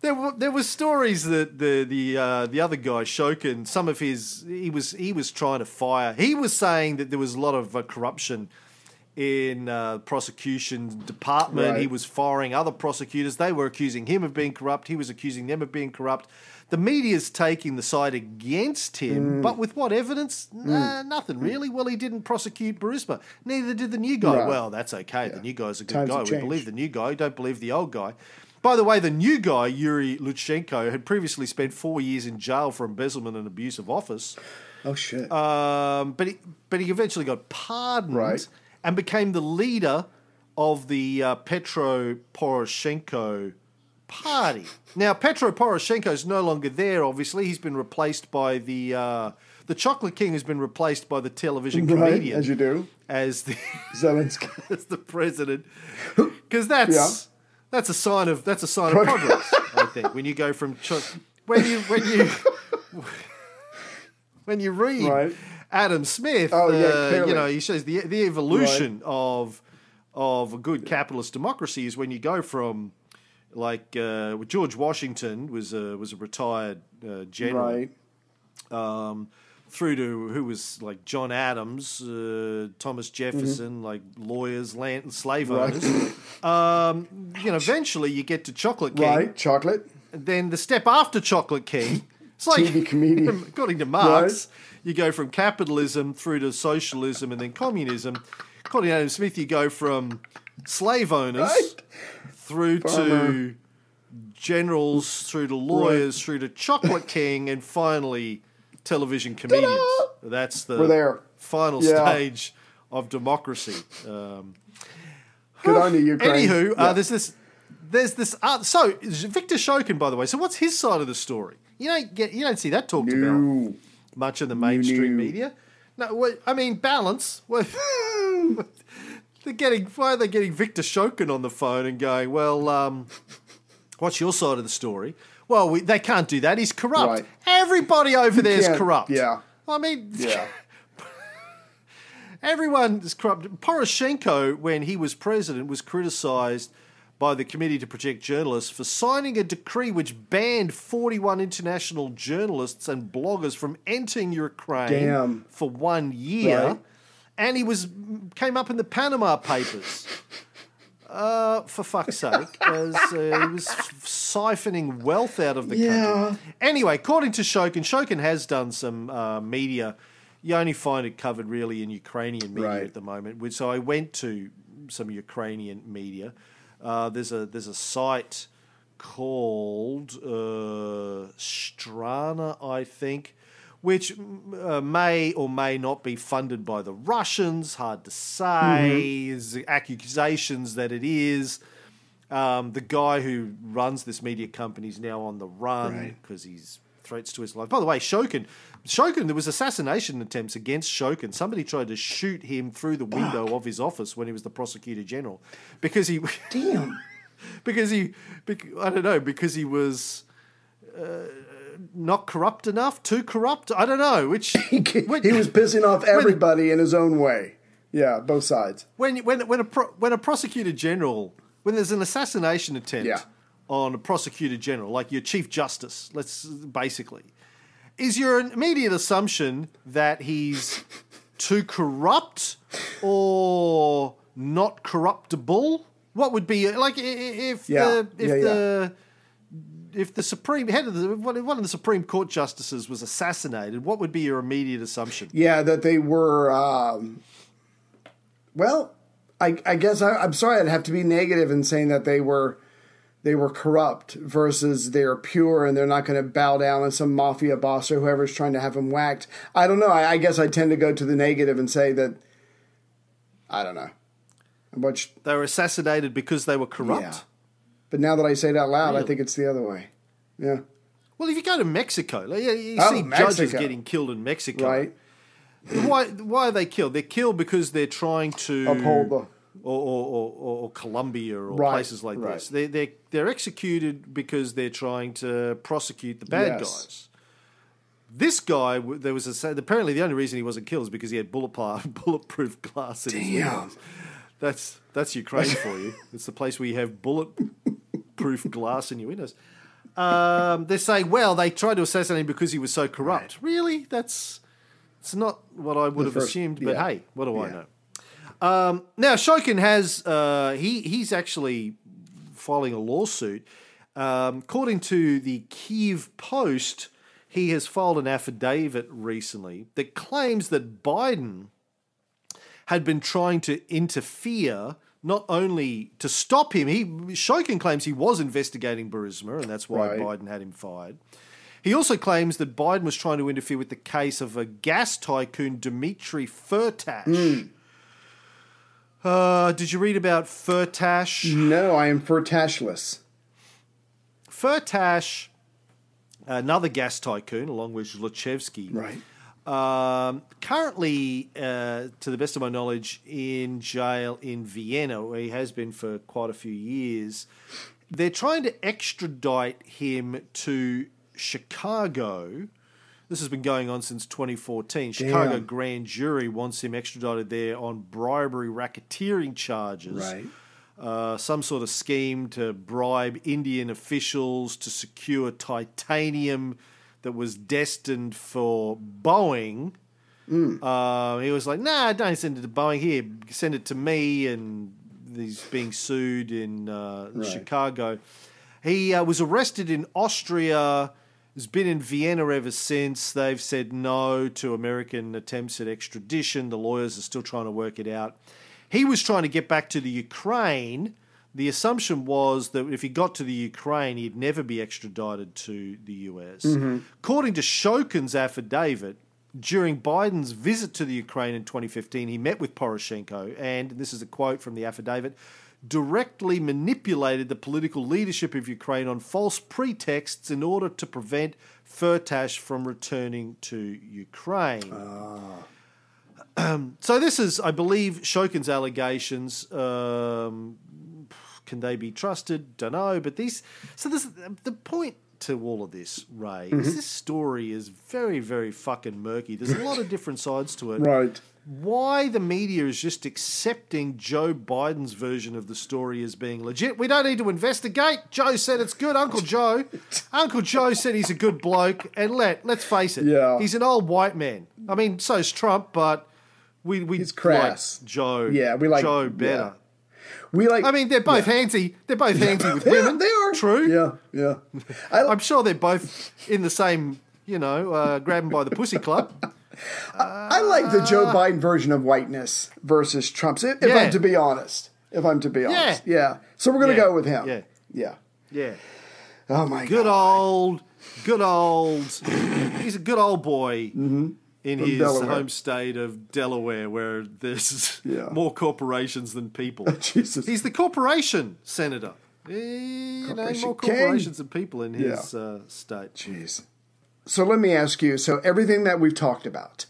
There were there were stories that the the uh, the other guy Shokin, some of his he was he was trying to fire. He was saying that there was a lot of uh, corruption in uh, prosecution department. He was firing other prosecutors. They were accusing him of being corrupt. He was accusing them of being corrupt. The media's taking the side against him, Mm. but with what evidence? Nah, nothing really. Well, he didn't prosecute Burisma. Neither did the new guy. Right. Well, that's okay. The new guy's a good Times guy. We changed. believe the new guy. We don't believe the old guy. By the way, the new guy, Yuriy Lutsenko, had previously spent four years in jail for embezzlement and abuse of office. Oh shit. Um, but he, but he eventually got pardoned Right. And became the leader of the uh, Petro Poroshenko party. Now, Petro Poroshenko is no longer there. Obviously, he's been replaced by the uh, the Chocolate King has been replaced by the television right. comedian As you do. as the Zelensky. as the president, because that's Yeah. that's a sign of that's a sign of progress. I think when you go from cho- when you when you when you read Right. Adam Smith, Oh, yeah, uh, you know he shows the the evolution of of a good capitalist democracy is when you go from Like uh, George Washington was a was a retired uh, general Right. um, through to who was like John Adams, uh, Thomas Jefferson, like lawyers, land, slave Right. owners. Um, you know, eventually you get to Chocolate King. Right. Chocolate. Then the step after Chocolate King, it's like TV comedian. according to Marx, you go from capitalism through to socialism and then communism. According to Adam Smith, you go from slave owners Right. through to generals, through to lawyers, through to Chocolate King, and finally television comedians. That's the final Yeah. stage of democracy. Um, Good on you, Ukraine. Anywho, Yeah. uh, there's this, there's this. Uh, so Viktor Shokin, by the way. So what's his side of the story? You don't get, you don't see that talked about No. Much of the mainstream no. media. No, I mean balance. They're getting. Why are they getting Viktor Shokin on the phone and going? Well, um, what's your side of the story? Well, we, they can't do that. He's corrupt. Right. Everybody over there is corrupt. yeah. I mean, Yeah. Everyone is corrupt. Poroshenko, when he was president, was criticised by the Committee to Protect Journalists for signing a decree which banned 41 international journalists and bloggers from entering Ukraine Damn. for one year. Right. And he was came up in the Panama Papers. Uh, for fuck's sake, as uh, he was siphoning wealth out of the Yeah. country. Anyway, according to Shokin, Shokin has done some uh, media. You only find it covered really in Ukrainian media Right. at the moment. So I went to some Ukrainian media. Uh, there's a there's a site called uh, Strana, I think, which uh, may or may not be funded by the Russians. Hard to say. There's accusations that it is. Um, the guy who runs this media company is now on the run Right. because he's threats to his life. By the way, Shokin, Shokin, there was assassination attempts against Shokin. Somebody tried to shoot him through the window of his office when he was the prosecutor general because he, Damn. because he, bec- I don't know, because he was. Uh, not corrupt enough, too corrupt. I don't know which. he was pissing off everybody in his own way. Yeah, both sides. when when when a pro, when a prosecutor general when there's an assassination attempt Yeah. On a prosecutor general like your chief justice let's basically is your immediate assumption that he's too corrupt or not corruptible what would be like if Yeah. the if Yeah, yeah. the if the supreme head of the one one of the supreme court justices was assassinated what would be your immediate assumption Yeah, that they were. Um, well, I, I guess I, I'm sorry. I'd have to be negative in saying that they were they were corrupt versus they're pure and they're not going to bow down to some mafia boss or whoever's trying to have them whacked. I don't know. I, I guess I tend to go to the negative and say that. I don't know. Which, they were assassinated because they were corrupt Yeah. but now that I say it out loud, I think it's the other way. Yeah. Well, if you go to Mexico, like, you, you Oh, see judges getting killed in Mexico. Right. Why? Why are they killed? They're killed because they're trying to Uphold the- or or, or, or Colombia or Right, places like right. this. They they they're executed because they're trying to prosecute the bad Yes. guys. This guy, there was a apparently the only reason he wasn't killed is because he had bullet bulletproof glass in his Damn. windows. That's that's Ukraine for you. It's the place where you have bulletproof glass in your windows. Um, they say, well, they tried to assassinate him because he was so corrupt. Really? That's it's not what I would have first- assumed. But yeah. hey, what do I know? Um, now Shokin has uh, he he's actually filing a lawsuit. Um, according to the Kiev Post, he has filed an affidavit recently that claims that Biden had been trying to interfere not only to stop him. He Shokin claims he was investigating Burisma, and that's why Right. Biden had him fired. He also claims that Biden was trying to interfere with the case of a gas tycoon, Dmitry Firtash. Uh, did you read about Firtash? No, I am for tashless. Firtash, another gas tycoon, along with Zlochevsky, Right. um, currently, uh, to the best of my knowledge, in jail in Vienna, where he has been for quite a few years. They're trying to extradite him to Chicago. This has been going on since 2014. Chicago Damn. grand jury wants him extradited there on bribery racketeering charges. Right. uh, some sort of scheme to bribe Indian officials to secure titanium that was destined for Boeing. Uh, he was like, "Nah, don't send it to Boeing. Here, send it to me." And he's being sued in uh, Chicago. He uh, was arrested in Austria. Has been in Vienna ever since. They've said no to American attempts at extradition. The lawyers are still trying to work it out. He was trying to get back to the Ukraine. The assumption was that if he got to the Ukraine, he'd never be extradited to the US. Mm-hmm. According to Shokin's affidavit, during Biden's visit to the Ukraine in 2015, he met with Poroshenko and, and this is a quote from the affidavit, directly manipulated the political leadership of Ukraine on false pretexts in order to prevent Firtash from returning to Ukraine. Um, so this is, I believe, Shokin's allegations. Um, can they be trusted? Don't know. But these, so this, the point to all of this, Ray, is this story is very, very fucking murky. There's a lot of different sides to it. Right. Why the media is just accepting Joe Biden's version of the story as being legit? We don't need to investigate. Joe said it's good. Uncle Joe, Uncle Joe said he's a good bloke, and let let's face it, Yeah. he's an old white man. I mean, so's Trump, but we we He's crass. like Joe. Yeah, we like- Joe better. We like. I mean, they're both handsy. They're both handsy with women. they are true. Yeah, yeah. I, I'm sure they're both in the same, you know, uh, grabbing by the pussy club. I like the Joe Biden version of whiteness versus Trump's. If, Yeah. I'm to be honest, if I'm to be honest, yeah. So we're gonna Yeah. go with him. Yeah. yeah. Yeah. Oh my god. good god. old, good old. He's a good old boy in his Delaware. home state of Delaware, where there's Yeah. more corporations than people. Jesus. He's the corporation senator. Eh, you know, Corporation more king. corporations than people in his Yeah. uh, state. Jeez. So let me ask you. So everything that we've talked about,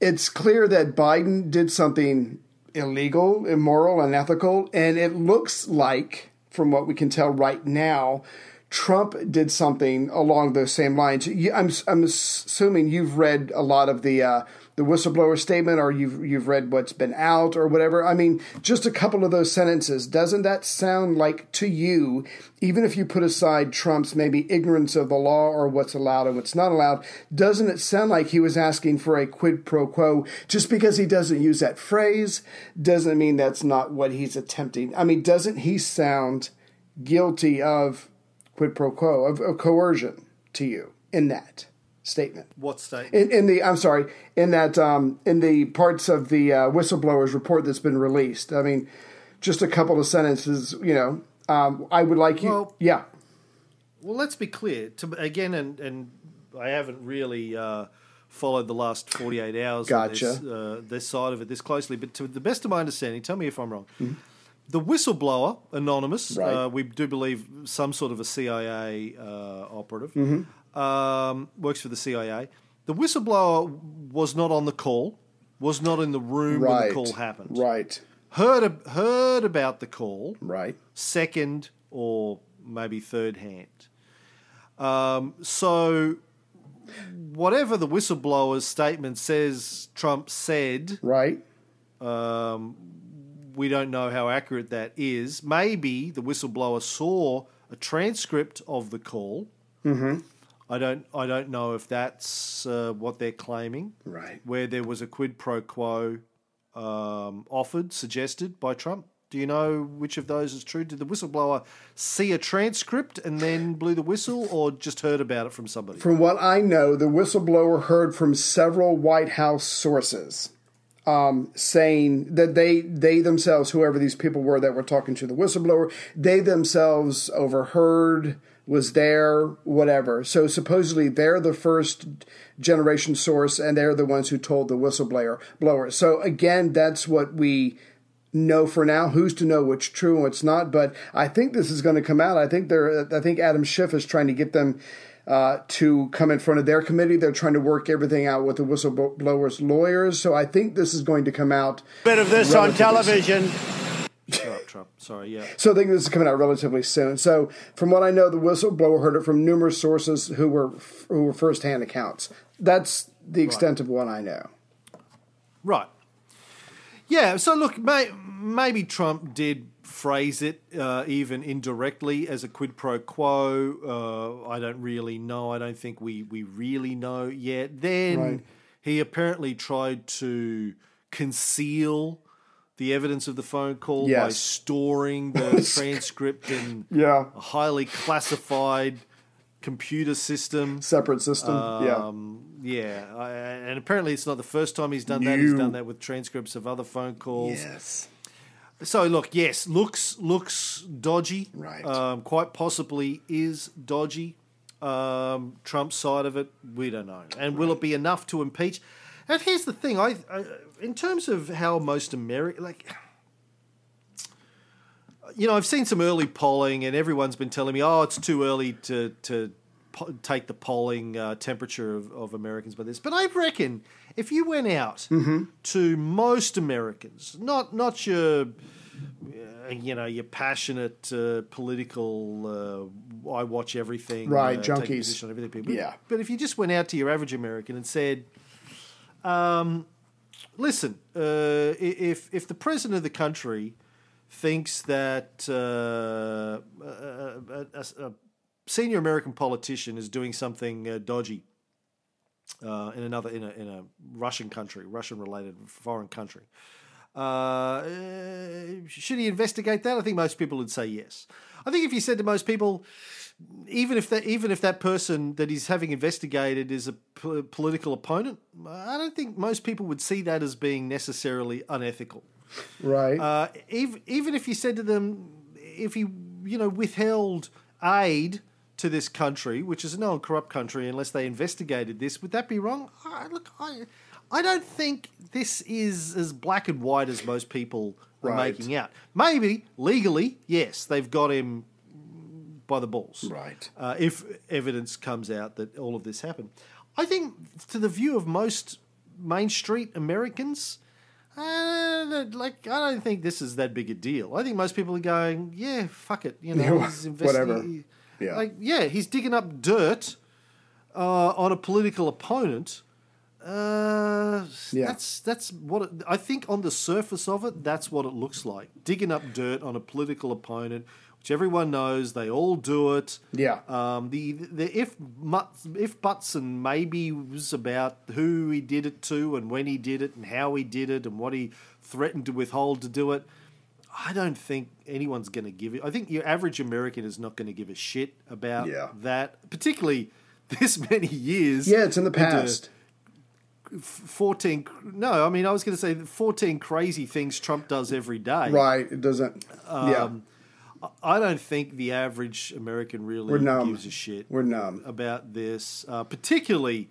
it's clear that Biden did something illegal, immoral, unethical, and it looks like, from what we can tell right now, Trump did something along those same lines. I'm I'm assuming you've read a lot of the uh, the whistleblower statement, or you've you've read what's been out, or whatever. I mean, just a couple of those sentences. Doesn't that sound like to you, even if you put aside Trump's maybe ignorance of the law or what's allowed and what's not allowed, doesn't it sound like he was asking for a quid pro quo? Just because he doesn't use that phrase doesn't mean that's not what he's attempting. I mean, doesn't he sound guilty of quid pro quo of, of coercion to you in that statement? What state? In, in the I'm sorry, in that um, in the parts of the uh, whistleblowers report that's been released. I mean, just a couple of sentences. You know, um, I would like you. Well- yeah, Well, let's be clear. To, again, and, and I haven't really uh, followed the last 48 hours Gotcha. this, uh, this side of it this closely, but to the best of my understanding, tell me if I'm wrong. Mm-hmm. The whistleblower, anonymous, Right. uh, we do believe some sort of a CIA uh, operative, Mm-hmm. Um, works for the CIA. The whistleblower was not on the call, was not in the room when the call happened. Right, Heard, heard about the call, right. second or maybe third hand. Um, so, whatever the whistleblower's statement says Trump said, Right. we don't know how accurate that is. Maybe the whistleblower saw a transcript of the call. Mm-hmm. I don't. I don't know if that's uh, what they're claiming. Right. Where there was a quid pro quo um, offered, suggested by Trump. Do you know which of those is true? Did the whistleblower see a transcript and then blew the whistle, or just heard about it from somebody? From what I know, the whistleblower heard from several White House sources um, saying that they they themselves, whoever these people were that were talking to the whistleblower, they themselves overheard, was there, whatever. So supposedly they're the first generation source, and they're the ones who told the whistleblower. Blower. So again, that's what we know for now. Who's to know what's true and what's not? But I think this is going to come out. I think they're. I think Adam Schiff is trying to get them uh, to come in front of their committee. They're trying to work everything out with the whistleblowers' lawyers. So I think this is going to come out. Bit of this on television. Up, Trump. Sorry, yeah. So I think this is coming out relatively soon. So from what I know, the whistleblower heard it from numerous sources who were who were firsthand accounts. That's the extent of what I know. Right. Yeah. So look, may, maybe Trump did phrase it uh, even indirectly as a quid pro quo. Uh, I don't really know. I don't think we, we really know yet. Then Right. he apparently tried to conceal the evidence of the phone call by storing the transcript in Yeah. a highly classified computer system. Separate system. yeah. Um, yeah, I, and apparently it's not the first time he's done that. He's done that with transcripts of other phone calls. Yes. So look, yes, looks looks dodgy. Right. Um, quite possibly is dodgy. Um, Trump's side of it, we don't know. And will it be enough to impeach? And here's the thing: I, I in terms of how most American like. You know, I've seen some early polling, and everyone's been telling me, "Oh, it's too early to to po- take the polling uh, temperature of, of Americans by this." But I reckon if you went out to most Americans, not not your uh, you know your passionate uh, political uh, I watch everything Right, uh, junkies. everything people. Yeah. But if you just went out to your average American and said, um, "Listen, uh, if if the president of the country thinks that uh, a, a, a- a senior American politician is doing something uh, dodgy." Uh, in another in a in a Russian country, Russian related foreign country, uh, should he investigate that? I think most people would say yes. I think if you said to most people, even if that even if that person that he's having investigated is a political opponent, I don't think most people would see that as being necessarily unethical. Right. Uh, even even if you said to them, if you you know withheld aid to this country, which is a non-corrupt country, unless they investigated this, would that be wrong? I, look, I I don't think this is as black and white as most people are Right. making out. Maybe legally, yes, they've got him by the balls. Right. Uh, if evidence comes out that all of this happened, I think to the view of most Main Street Americans, uh, like I don't think this is that big a deal. I think most people are going, yeah, fuck it, you know, whatever. Yeah. like yeah, he's digging up dirt uh, on a political opponent. Uh, Yeah. that's that's what it, I think on the surface of it. That's what it looks like: digging up dirt on a political opponent, which everyone knows. They all do it. Yeah. Um, the the if muts, if buts and maybe was about who he did it to and when he did it and how he did it and what he threatened to withhold to do it. I don't think anyone's going to give it. I think your average American is not going to give a shit about Yeah. that, particularly this many years. yeah, it's in the past. 14 no i mean i was going to say 14 crazy things trump does every day Right. It doesn't. yeah. Um, i don't think the average american really gives a shit We're numb. about this uh, particularly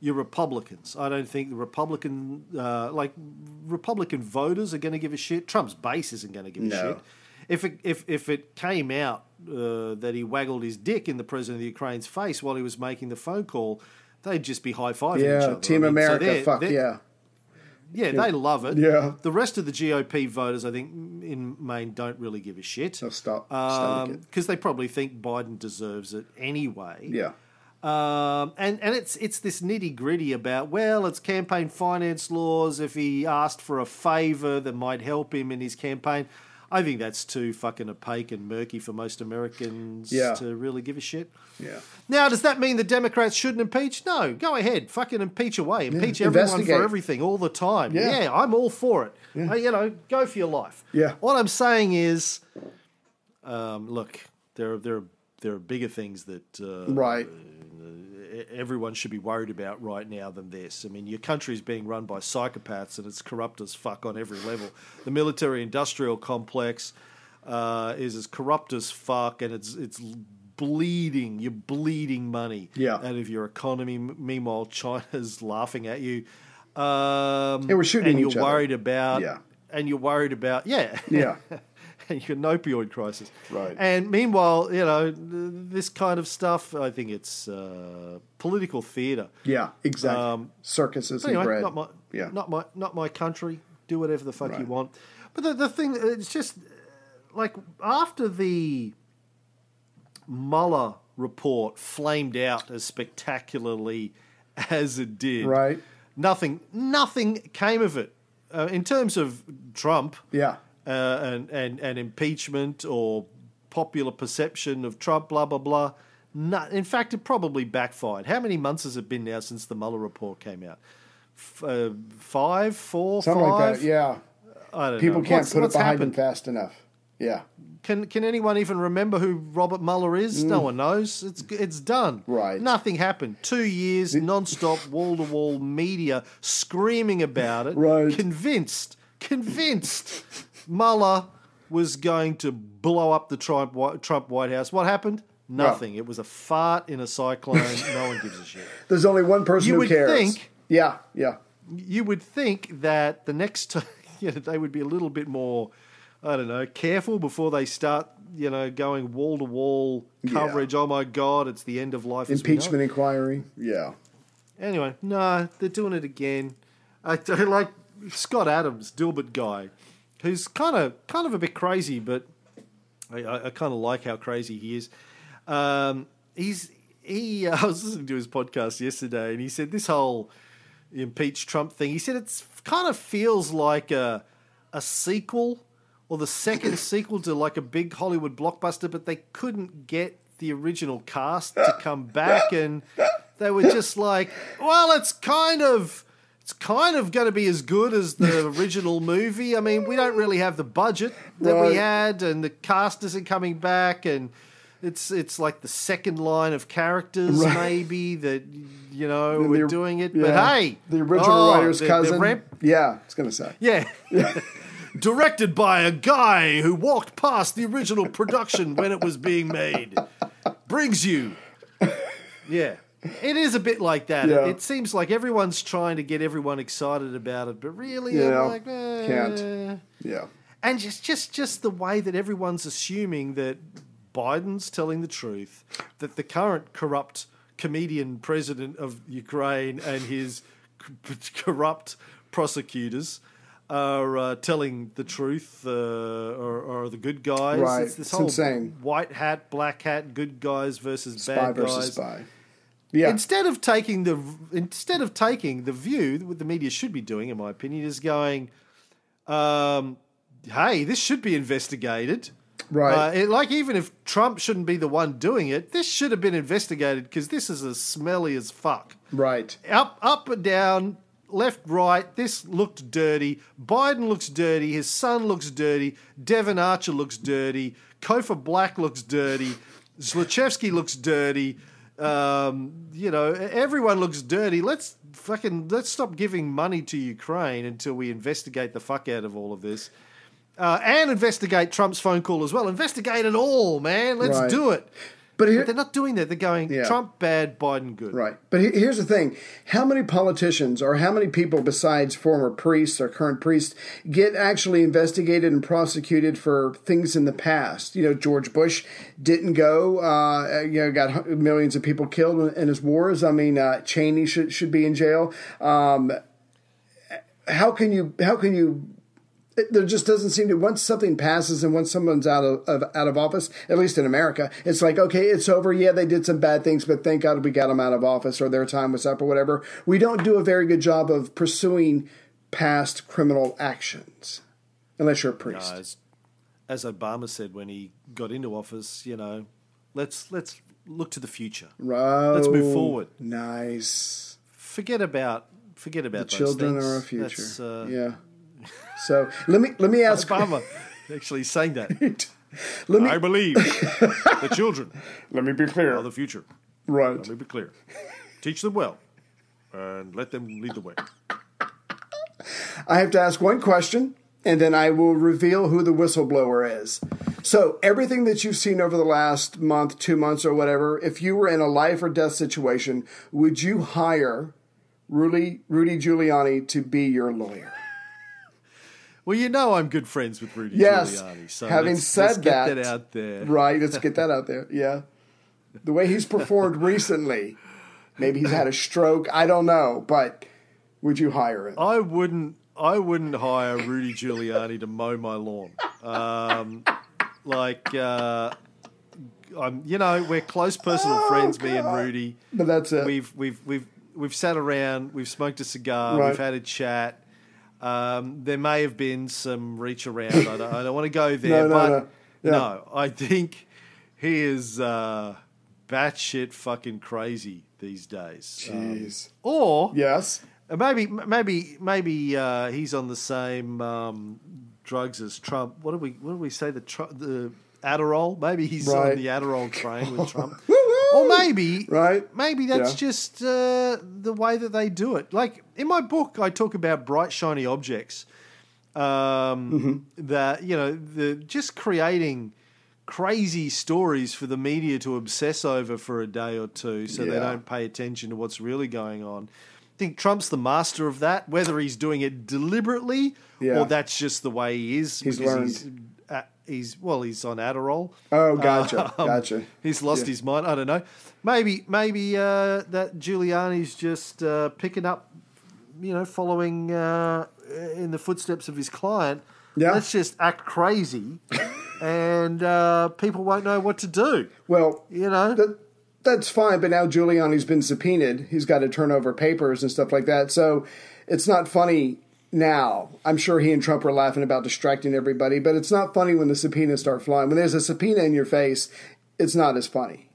your republicans i don't think the republican uh, like republican voters are going to give a shit trump's base isn't going to give a shit if it, if, if it came out uh, that he waggled his dick in the president of the Ukraine's face while he was making the phone call, they'd just be high fiving each Yeah. other. Team I mean, so America. they're- fuck they're- yeah. Yeah, they love it. Yeah. The rest of the GOP voters, I think, in Maine, don't really give a shit. So stop. Because they probably think Biden deserves it anyway. Yeah. Um, and and it's it's this nitty gritty about well, it's campaign finance laws. If he asked for a favour that might help him in his campaign, I think that's too fucking opaque and murky for most Americans Yeah. to really give a shit. Yeah. Now, does that mean the Democrats shouldn't impeach? No, go ahead, fucking impeach away, impeach everyone for everything all the time. Yeah. Yeah, I'm all for it. Uh, you know, go for your life. Yeah. What I'm saying is, um, look, there are there are there are bigger things that uh, Right. Everyone should be worried about right now than this. I mean, your country's being run by psychopaths and it's corrupt as fuck on every level. The military industrial complex uh, is as corrupt as fuck and it's it's bleeding. You're bleeding money Yeah. out of your economy. Meanwhile, China's laughing at you. Um, And we're shooting and you're other. worried about Yeah. and you're worried about yeah Yeah. and you're an opioid crisis. Right. And meanwhile, you know, this kind of stuff, I think it's uh, political theatre. Yeah. Exactly. Um, Circuses anyway, and bread. not my, yeah. not my, not my country. Do whatever the fuck you want. But the, the thing, it's just uh, like after the Mueller report flamed out as spectacularly as it did, Right. Nothing, nothing came of it. Uh, in terms of Trump, yeah. Uh, and, and, and impeachment or popular perception of Trump, blah, blah, blah. No, in fact, it probably backfired. How many months has it been now since the Mueller report came out? F- uh, five, four, Something five? like that. Yeah. I don't People know. can't What's- put what's it behind happened? them fast enough. Yeah. Can can anyone even remember who Robert Mueller is? No one knows. It's it's done. Mm. Right. Nothing happened. Two years non-stop wall to wall media screaming about it. Right. Convinced, convinced, Mueller was going to blow up the Trump White, Trump White House. What happened? Nothing. It was a fart in a cyclone. no one gives a shit. There's only one person You who would cares. think- Yeah. Yeah. you would think that the next time you know, they would be a little bit more I don't know, careful before they start, you know, going wall to wall coverage. Oh my god, it's the end of life. as we know it. Impeachment inquiry. Yeah. Anyway, no, they're doing it again. I don't like Scott Adams, Dilbert guy, who's kind of kind of a bit crazy, but I, I, I kind of like how crazy he is. Um, he's he. I was listening to his podcast yesterday, and he said this whole impeach Trump thing. He said it's kind of feels like a a sequel or the second sequel to like a big Hollywood blockbuster, but they couldn't get the original cast to come back, and they were just like, well, it's kind of. It's kind of going to be as good as the original movie. I mean, we don't really have the budget that we had, and the cast isn't coming back, and it's it's like the second line of characters Right. maybe that you know And we're the- doing it. yeah. But hey, the original oh, writer's they're cousin. ramp- yeah, it's gonna say. yeah. Directed by a guy who walked past the original production when it was being made. Brings you. Yeah. It is a bit like that. Yeah. It seems like everyone's trying to get everyone excited about it, but really, Yeah, I'm like, eh. can't. Yeah. And just, just, just the way that everyone's assuming that Biden's telling the truth, that the current corrupt comedian president of Ukraine and his corrupt prosecutors are uh, telling the truth, uh, or, or the good guys. Right. It's this It's whole insane. white hat, black hat, good guys versus Spy bad versus guys. spy. Yeah. Instead of taking the instead of taking the view what the media should be doing, in my opinion, is going, um, "Hey, this should be investigated." Right. Uh, it- like even if Trump shouldn't be the one doing it, this should have been investigated because this is as smelly as fuck. right. Up, up and down, left, right. This looked dirty. Biden looks dirty. His son looks dirty. Devon Archer looks dirty. Cofer Black looks dirty. Zlochevsky looks dirty. Um, you know, everyone looks dirty. Let's fucking let's stop giving money to Ukraine until we investigate the fuck out of all of this. Uh, and investigate Trump's phone call as well. Investigate it all, man. Let's Right. do it. But here, But they're not doing that. They're going Yeah. Trump bad, Biden good. Right. But he- here's the thing how many politicians or how many people besides former priests or current priests get actually investigated and prosecuted for things in the past? You know, George Bush didn't go, uh, you know, got millions of people killed in his wars. I mean, uh, Cheney should, should be in jail. Um, how can you, how can you, there just doesn't seem to once something passes and once someone's out of, of out of office, at least in America, it's like okay, it's over. Yeah, they did some bad things, but thank God we got them out of office or their time was up or whatever. We don't do a very good job of pursuing past criminal actions, unless you're a priest. as, as Obama said when he got into office, you know, let's let's look to the future. Right. Let's move forward. Nice. Forget about forget The about those children things. are our future. Uh, yeah. So let me let me ask. Obama actually saying that. Let me I believe the children let me be are clear. the future. Right. Let me be clear. Teach them well, and let them lead the way. I have to ask one question, and then I will reveal who the whistleblower is. So, everything that you've seen over the last month, two months, or whatever, if you were in a life or death situation, would you hire Rudy, Rudy Giuliani to be your lawyer? Well, you know I'm good friends with Rudy Yes. Giuliani. So Having let's, said let's get that- that out there. Right, let's get that out there. Yeah. The way he's performed recently, maybe he's had a stroke, I don't know, but would you hire him? I wouldn't. I wouldn't hire Rudy Giuliani to mow my lawn. Um, like, uh, I'm. You know, we're close personal Oh, friends, me and Rudy. But that's it. We've we've we've we've sat around. We've smoked a cigar. Right. We've had a chat. Um, there may have been some reach around. I don't, I don't want to go there, No, no, but no. Yeah. no, I think he is uh, batshit fucking crazy these days. Um, Jeez. or yes. uh, maybe, maybe, maybe uh, he's on the same um, drugs as Trump. What do we, what do we say? The Tru- the Adderall. Maybe he's Right. on the Adderall train with Trump. or maybe, Right. Maybe that's Yeah. just uh, the way that they do it. Like in my book, I talk about bright, shiny objects. Um, That you know, the just creating crazy stories for the media to obsess over for a day or two, so they don't pay attention to what's really going on. I think Trump's the master of that. Whether he's doing it deliberately Yeah. or that's just the way he is. He's because learned. He's, he's well, he's on Adderall. Oh, gotcha. Um, gotcha. He's lost Yeah. his mind. I don't know. Maybe maybe uh, that Giuliani's just uh, picking up, you know, following uh, in the footsteps of his client. Yeah. Let's just act crazy, and uh, people won't know what to do. Well, You know. that, that's fine, but now Giuliani's been subpoenaed. He's got to turn over papers and stuff like that. So it's not funny now. I'm sure he and Trump are laughing about distracting everybody, but it's not funny when the subpoenas start flying. When there's a subpoena in your face, it's not as funny.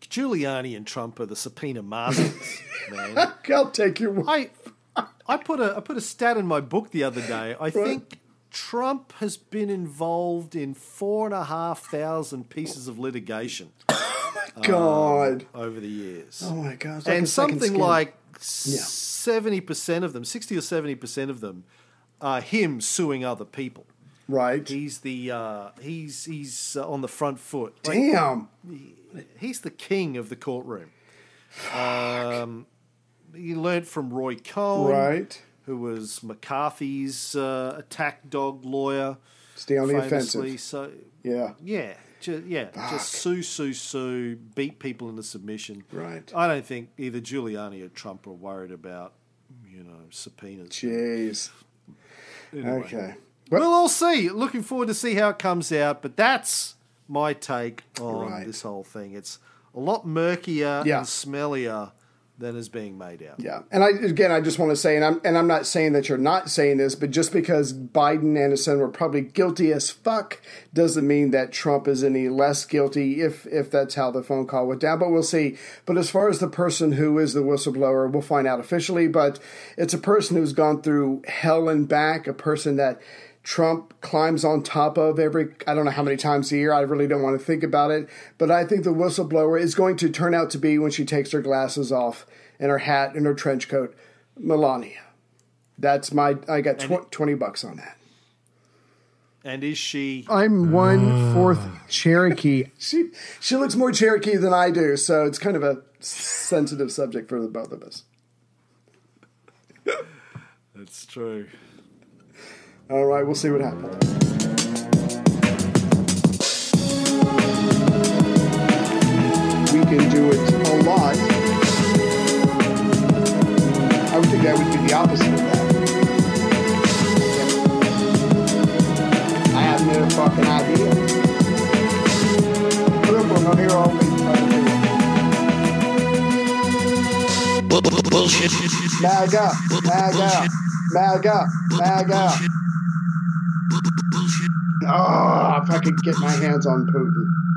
Giuliani and Trump are the subpoena masters, man. I'll take your word. I I put a I put a stat in my book the other day. I think Trump has been involved in four and a half thousand pieces of litigation God. over the years, oh my God. Like and something like seventy percent of them, sixty or seventy percent of them, are him suing other people. right. He's the uh, he's he's uh, on the front foot. Like, Damn. he's the king of the courtroom. Um, he learned from Roy Cohn, Right. who was McCarthy's uh, attack dog lawyer. Stay on the offensive. So Yeah. yeah, ju- yeah, just sue, sue, sue, beat people into submission. Right. I don't think either Giuliani or Trump are worried about you know subpoenas. Jeez. Anyway. Okay. We'll all see. Looking forward to see how it comes out. But that's my take on Right. this whole thing. It's a lot murkier Yeah. and smellier than is being made out. Yeah, and I again, I just want to say, and I'm and I'm not saying that you're not saying this, but just because Biden and his son were probably guilty as fuck doesn't mean that Trump is any less guilty. If if that's how the phone call went down, but we'll see. But as far as the person who is the whistleblower, we'll find out officially. But it's a person who's gone through hell and back, a person that. Trump climbs on top of every, I don't know how many times a year. I really don't want to think about it. But I think the whistleblower is going to turn out to be, when she takes her glasses off and her hat and her trench coat, Melania. That's my, I got tw- 20 bucks on that. And is she? I'm one ah. fourth Cherokee. She, she looks more Cherokee than I do, so it's kind of a sensitive subject for the both of us. That's true. All right, we'll see what happens. We can do it a lot. I would think that would be the opposite of that. I have no fucking idea. Look, I'm here all week trying to do Bu- bu- bullshit. MAGA, MAGA, MAGA, MAGA. Bullshit. Oh, if I could get my hands on Putin.